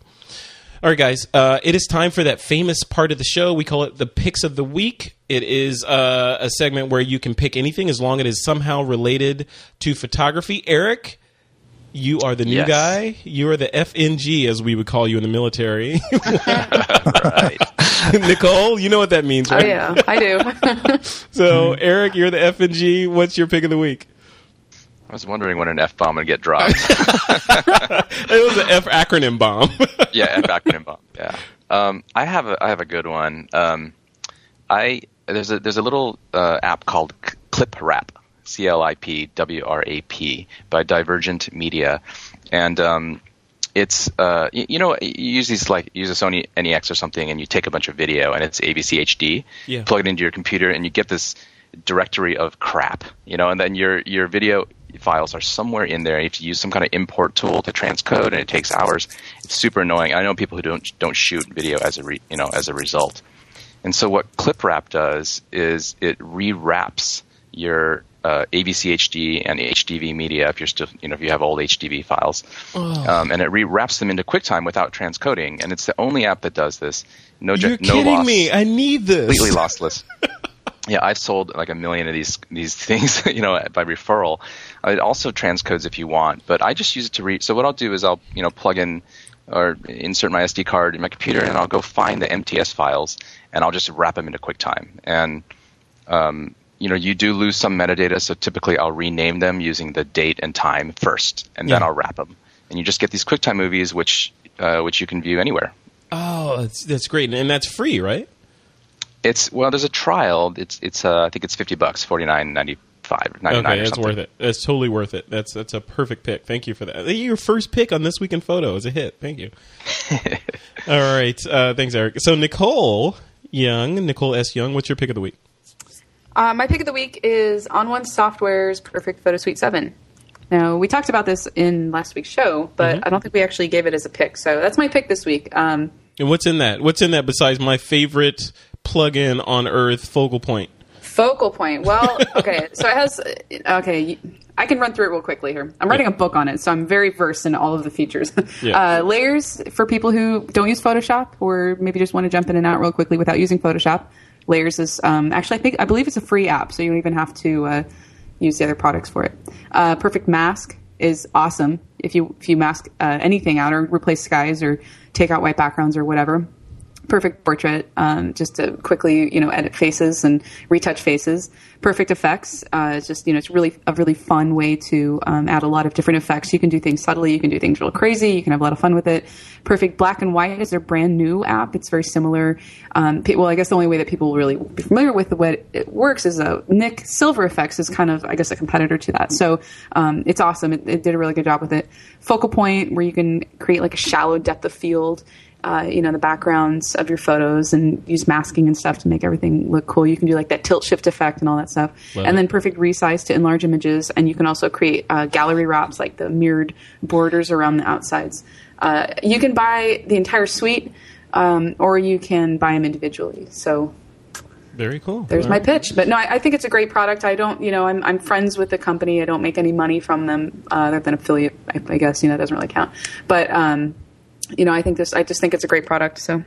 All right, guys, uh, it is time for that famous part of the show. We call it the picks of the week. It is uh, a segment where you can pick anything as long as it is somehow related to photography. Eric, you are the new Yes. guy. You are the FNG, as we would call you in the military. right. Nicole, you know what that means, Oh right? yeah, I do. So, Eric, you're the FNG. What's your pick of the week? I was wondering when an F bomb would get dropped. It was an F acronym bomb. yeah, F acronym bomb. Yeah. Um, I have a I have a good one. Um, I there's a there's a little uh, app called C- Clip Wrap, C L I P W R A P by Divergent Media, and um, it's uh, y- you know you use these like use a Sony NEX or something, and you take a bunch of video, and it's AVC HD. Yeah. Plug it into your computer, and you get this directory of crap, you know, and then your your video files are somewhere in there. You have to use some kind of import tool to transcode, and it takes hours. It's super annoying. I know people who don't don't shoot video as a re, you know as a result. And so what ClipWrap does is it rewraps your uh, AVC HD and HDV media if you're still you know if you have old HDV files, um, and it rewraps them into QuickTime without transcoding. And it's the only app that does this. No, You're no kidding loss me. I need this. completely lossless. yeah, I've sold like a million of these these things, you know, by referral. Uh, It also transcodes if you want, but I just use it to read. So what I'll do is I'll you know plug in or insert my SD card in my computer, and I'll go find the MTS files, and I'll just wrap them into QuickTime. And um, you know, you do lose some metadata, so typically I'll rename them using the date and time first, and then Yeah. I'll wrap them. And you just get these QuickTime movies, which uh, which you can view anywhere. Oh, that's, that's great. And that's free, right? It's well, there's a trial. It's it's uh, I think it's fifty bucks, forty nine ninety five, ninety nine. Okay, that's worth it. That's totally worth it. That's that's a perfect pick. Thank you for that. Your first pick on this week in photo is a hit. Thank you. All right, uh, thanks, Eric. So Nicole Young, Nicole S. Young, what's your pick of the week? Uh, my pick of the week is On One Software's Perfect Photo Suite 7. Now, we talked about this in last week's show, but Mm-hmm. I don't think we actually gave it as a pick. So that's my pick this week. Um, And what's in that? What's in that besides my favorite plug-in on Earth, Focal Point? focal point. Well, okay. So it has. Okay. I can run through it real quickly here. I'm writing a book on it, so I'm very versed in all of the features. Yeah. Uh, layers for people who don't use Photoshop or maybe just want to jump in and out real quickly without using Photoshop. Layers is um, actually, I think, I believe it's a free app, so you don't even have to uh, use the other products for it. Uh, Perfect Mask is awesome if you if you mask uh, anything out or replace skies or take out white backgrounds or whatever perfect portrait um, just to quickly you know edit faces and retouch faces. Perfect effects uh, it's just you know it's really a really fun way to um, add a lot of different effects. You can do things subtly you can do things real crazy you can have a lot of fun with it. Perfect black and white is their brand new app. It's very similar. Um, well i guess the only way that people will really be familiar with the way it works is uh, Nik Silver Efex is kind of i guess a competitor to that. So um, it's awesome. It, it did a really good job with it. Focal point where you can create like a shallow depth of field uh, you know the backgrounds of your photos and use masking and stuff to make everything look cool. You can do like that tilt shift effect and all that stuff, Love and it. then perfect resize to enlarge images. And you can also create uh, gallery wraps like the mirrored borders around the outsides. Uh, you can buy the entire suite, um, or you can buy them individually. So Very cool. there's All my right. pitch. But no, I, I think it's a great product. I don't, you know, I'm, I'm friends with the company. I don't make any money from them uh, other than affiliate. I, I guess you know it doesn't really count. But um, you know, I think this. I just think it's a great product. So.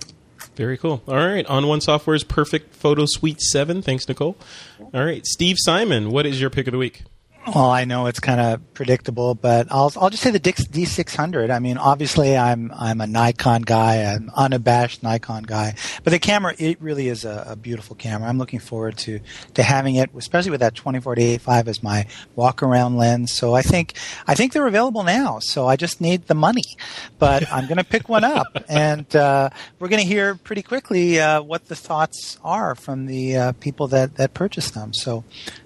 Very cool. All right, on one software's perfect photo suite seven. Thanks, Nicole. All right, Steve Simon, what is your pick of the week? Well, I know it's kind of predictable, but I'll I'll just say the D600. I mean, obviously, I'm I'm a Nikon guy, an unabashed Nikon guy, but the camera it really is a, a beautiful camera. I'm looking forward to to having it, especially with that 24 to 85 as my walk around lens. So I think I think they're available now. So I just need the money, but I'm going to pick one up, and uh, we're going to hear pretty quickly uh, what the thoughts are from the uh, people that that purchased them. So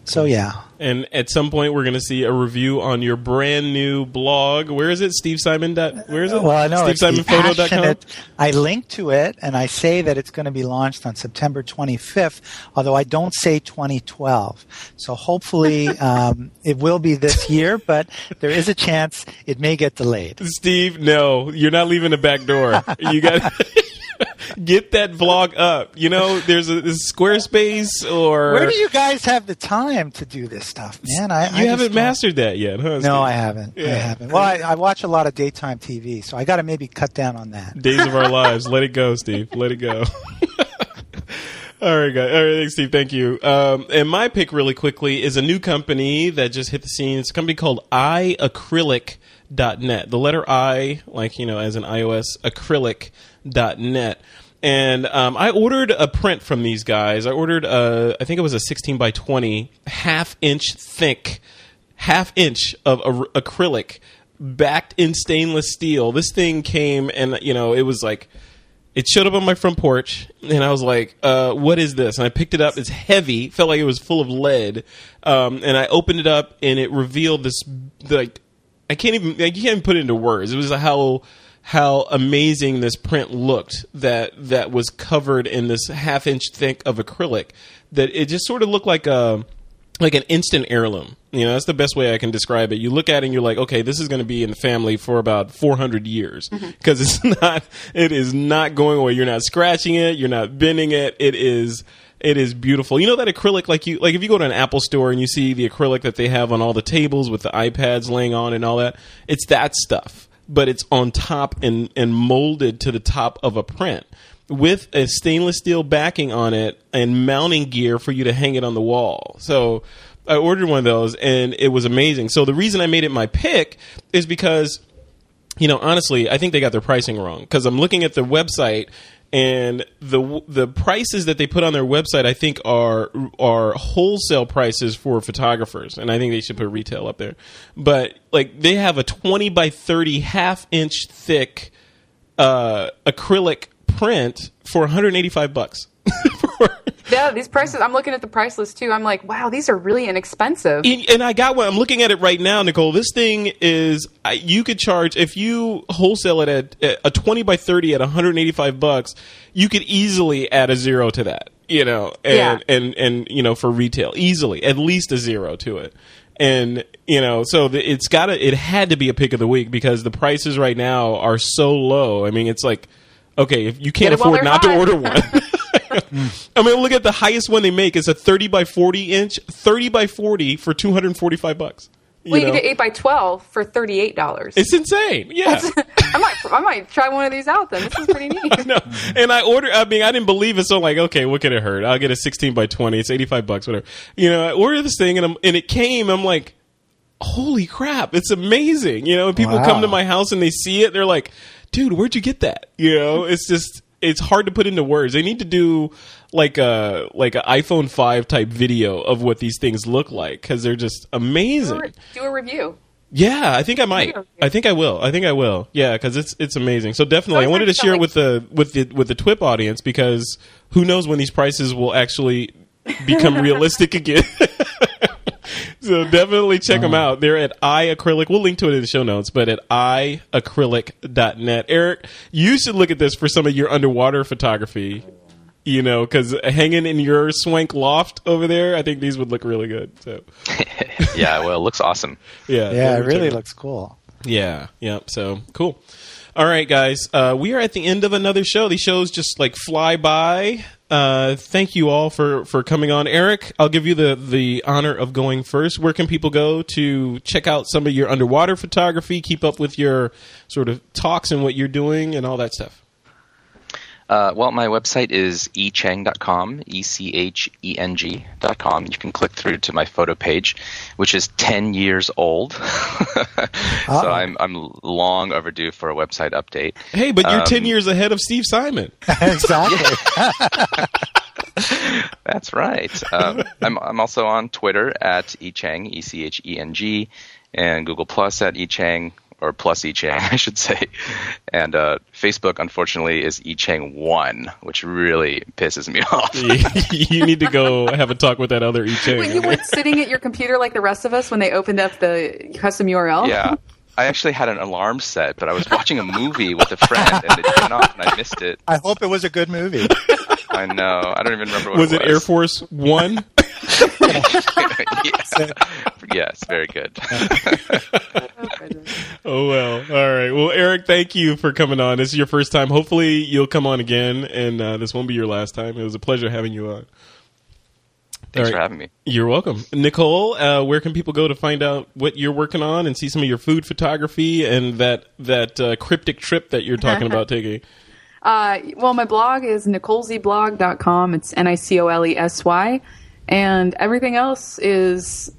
so yeah. And at some point, we're going to see a review on your brand new blog. Where is it? Steve Simon. Where is it? Well, I know it's SteveSimonPhoto.com. passionate- I link to it and I say that it's going to be launched on September 25th, although I don't say 2012. So hopefully um, it will be this year, but there is a chance it may get delayed. Steve, no, you're not leaving the back door. You got get that vlog up. You know, there's a Squarespace or Where do you guys have the time to do this stuff, man? I, I you just haven't mastered that yet, huh? No, I haven't. I haven't. Well, I, I watch a lot of daytime TV, so I got to maybe cut down on that. Days of our lives. Let it go, Steve. Let it go. All right, guys. All right, thanks, Steve. Thank you. Um, and my pick, really quickly, is a new company that just hit the scene. It's a company called iAcrylic.net. The letter I, like you know, as in iOS, acrylic.net. And um, I ordered a print from these guys. I ordered, a, I think it was a 16 by 20, half inch thick half inch of a- acrylic backed in stainless steel. This thing came and you know it was like it showed up on my front porch and I was like, uh, "What is this?" And I picked it up. It's heavy. Felt like it was full of lead. Um, and I opened it up and it revealed this like I can't even like, you can't even put it into words. It was how how amazing this print looked that that was covered in this half inch thick of acrylic that it just sort of looked like a like an instant heirloom. You know, that's the best way I can describe it. You look at it and you're like, okay, this is going to be in the family for about 400 years mm-hmm. because it's not, it is not going away. You're not scratching it. You're not bending it. It is, it is beautiful. You know that acrylic, like you, like if you go to an Apple store and you see the acrylic that they have on all the tables with the iPads laying on and all that, it's that stuff, but it's on top and, and molded to the top of a print with a stainless steel backing on it and mounting gear for you to hang it on the wall. So I ordered one of those and it was amazing. So the reason I made it my pick is because you know, honestly, I think they got their pricing wrong because I'm looking at the website and the the prices that they put on their website I think are are wholesale prices for photographers and I think they should put retail up there. But like they have a 20 by 30 half inch thick uh, acrylic print for 185 bucks. Yeah, these prices. I'm looking at the price list too. I'm like, wow, these are really inexpensive. And, and I got one. I'm looking at it right now, Nicole. This thing is you could charge if you wholesale it at, a 20 by 30 at 185 bucks. You could easily add a zero to that, you know, and Yeah. and and you know for retail easily at least a zero to it. And you know, so the, it's got to it had to be a pick of the week because the prices right now are so low. I mean, it's like okay, if you can't Get it while afford not to order one. I mean, look at the highest one they make is a 30 by 40 inch, 30 by 40 for 245 bucks. You well, you know? can get eight by twelve for thirty eight dollars. It's insane. Yeah. I might, I might try one of these out. Then this is pretty neat. no. And I ordered, I mean, I didn't believe it. So I'm like, okay, what could it hurt? I'll get a 16 by 20. It's 85 bucks, whatever. You know, I ordered this thing and, I'm, and it came. I'm like, holy crap. It's amazing. You know, and people Wow. come to my house and they see it. They're like, dude, where'd you get that? You know, it's just, it's hard to put into words. They need to do like a, like an iPhone 5 type video of what these things look like because they're just Do amazing. a, do a review. Yeah, I think I might. I think I will. I think I will. Yeah, because it's it's amazing. So definitely, I wanted to share it with the with the with the TWIP audience because who knows when these prices will actually become realistic again. so definitely check them out. They're at iAcrylic. We'll link to it in the show notes, but at iAcrylic.net. Eric, you should look at this for some of your underwater photography. You know, because hanging in your swank loft over there, I think these would look really good. So, yeah, well, it looks awesome. yeah, Yeah, it really looks cool. Yeah, yeah. So cool. All right, guys. Uh, we are at the end of another show. These shows just like fly by. Uh, thank you all for for coming on, Eric. I'll give you the the honor of going first. Where can people go to check out some of your underwater photography, keep up with your sort of talks and what you're doing and all that stuff? Uh, well, my website is echeng.com, E C H E N G.com. You can click through to my photo page, which is 10 years old. so I'm, I'm long overdue for a website update. Hey, but you're Um, 10 years ahead of Steve Simon. exactly. That's right. Um, I'm, I'm also on Twitter at echeng, E C H E N G, and Google Plus at echeng, or plus echeng, I should say. And uh, Facebook, unfortunately, is echeng1, which really pisses me off. you need to go have a talk with that other E Cheng. Wait, you weren't sitting at your computer like the rest of us when they opened up the custom URL? yeah. I actually had an alarm set, but I was watching a movie with a friend and it went off and I missed it. I hope it was a good movie. I know. I don't even remember what Was it it Air Force One? yes. yes, very good. Oh. Well. All right. Well, Eric, thank you for coming on. This is your first time. Hopefully, you'll come on again, and uh, this won't be your last time. It was a pleasure having you on. Thanks All for having me. You're welcome, Nicole. Uh, where can people go to find out what you're working on and see some of your food photography and that that uh, cryptic trip that you're talking about taking? Uh, well, my blog is nicolesyblog.com. It's N I C O L E S Y. And everything else is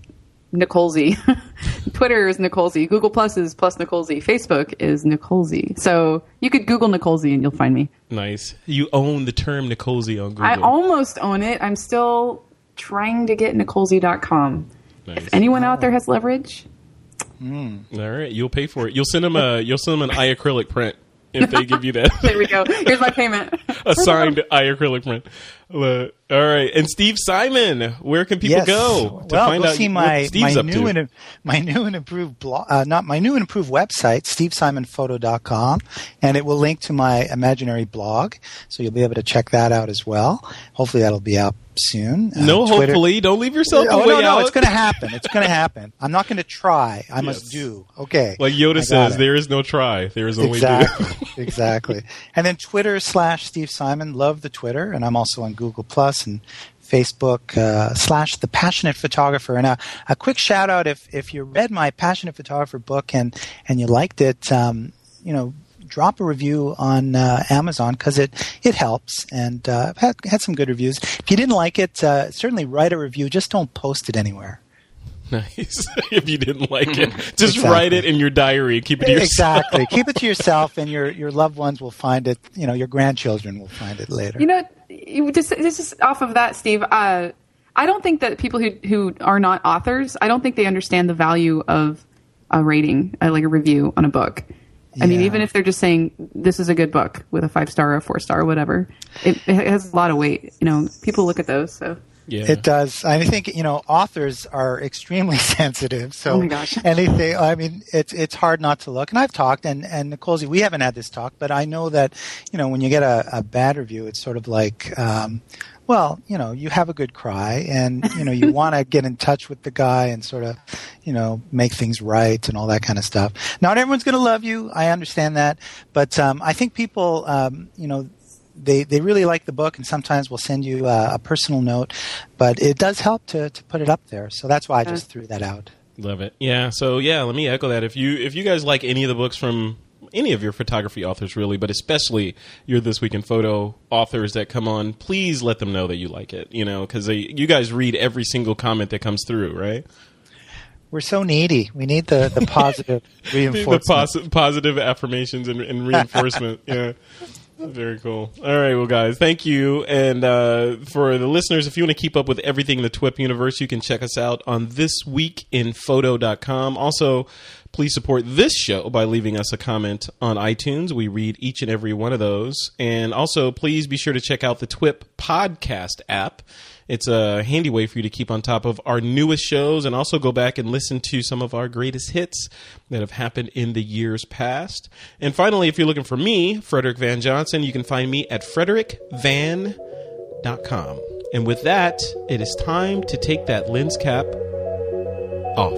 Nicolesy. Twitter is Nicolesy. Google Plus is plus Nicolesy. Facebook is Nicolesy. So you could Google Nicolesy and you'll find me. Nice. You own the term Nicolesy on Google. I almost own it. I'm still trying to get Nicolesy.com. Nice. If anyone out there has leverage, All right, you'll pay for it. You'll send them a you'll send them an iAcrylic print if they give you that. there we go. Here's my payment. a signed iAcrylic print. All right, and Steve Simon, where can people yes. go to well, find go out see what my Steve's my up new to? and my new and improved blog, uh, not my new and improved website, stevesimonphoto.com, and it will link to my imaginary blog, so you'll be able to check that out as well. Hopefully, that'll be out soon. Uh, no, Twitter- hopefully, don't leave yourself Oh no, no, out. it's going to happen. It's going to happen. I'm not going to try. I must do. Okay. like Yoda says, it. there is no try. There is only do. exactly, exactly. And then Twitter slash Steve Simon. Love the Twitter, and I'm also on Google Plus and Facebook uh, slash The Passionate Photographer. And a, a quick shout out if if you read my Passionate Photographer book and and you liked it, um, you know. Drop a review on uh, Amazon because it it helps, and uh, I've had, had some good reviews. If you didn't like it, uh, certainly write a review. Just don't post it anywhere. Nice. if you didn't like it, just Exactly. write it in your diary keep it to yourself. Exactly. Keep it to yourself, and your your loved ones will find it. You know, your grandchildren will find it later. You know, you just this is off of that, Steve. Uh, I don't think that people who who are not authors, I don't think they understand the value of a rating, uh, like a review on a book. I mean, even if they're just saying this is a good book with a five star or a four star or whatever, it, it has a lot of weight. You know, people look at those. So Yeah. It does. I think you know authors are extremely sensitive. So Oh my gosh. anything. I mean, it's it's hard not to look. And I've talked, and and Nicole, we haven't had this talk, but I know that you know when you get a, a bad review, it's sort of like. Um, well, you know, you have a good cry, and you know, you want to get in touch with the guy and sort of, you know, make things right and all that kind of stuff. Not everyone's going to love you. I understand that, but um, I think people, um, you know, they they really like the book, and sometimes we'll send you uh, a personal note. But it does help to to put it up there, so that's why I just threw that out. Love it. Yeah. So yeah, let me echo that. If you if you guys like any of the books from any of your photography authors, really, but especially your This Week in Photo authors that come on, please let them know that you like it. You know, because you guys read every single comment that comes through, right? We're so needy. We need the the positive the reinforcement. posi- positive affirmations and, and reinforcement. yeah. Very cool. All right, well, guys, thank you. And uh, for the listeners, if you want to keep up with everything in the TWIP universe, you can check us out on thisweekinphoto.com. Also, please support this show by leaving us a comment on iTunes. We read each and every one of those. And also, please be sure to check out the TWIP podcast app. It's a handy way for you to keep on top of our newest shows and also go back and listen to some of our greatest hits that have happened in the years past. And finally, if you're looking for me, Frederick Van Johnson, you can find me at frederickvan.com. And with that, it is time to take that lens cap off.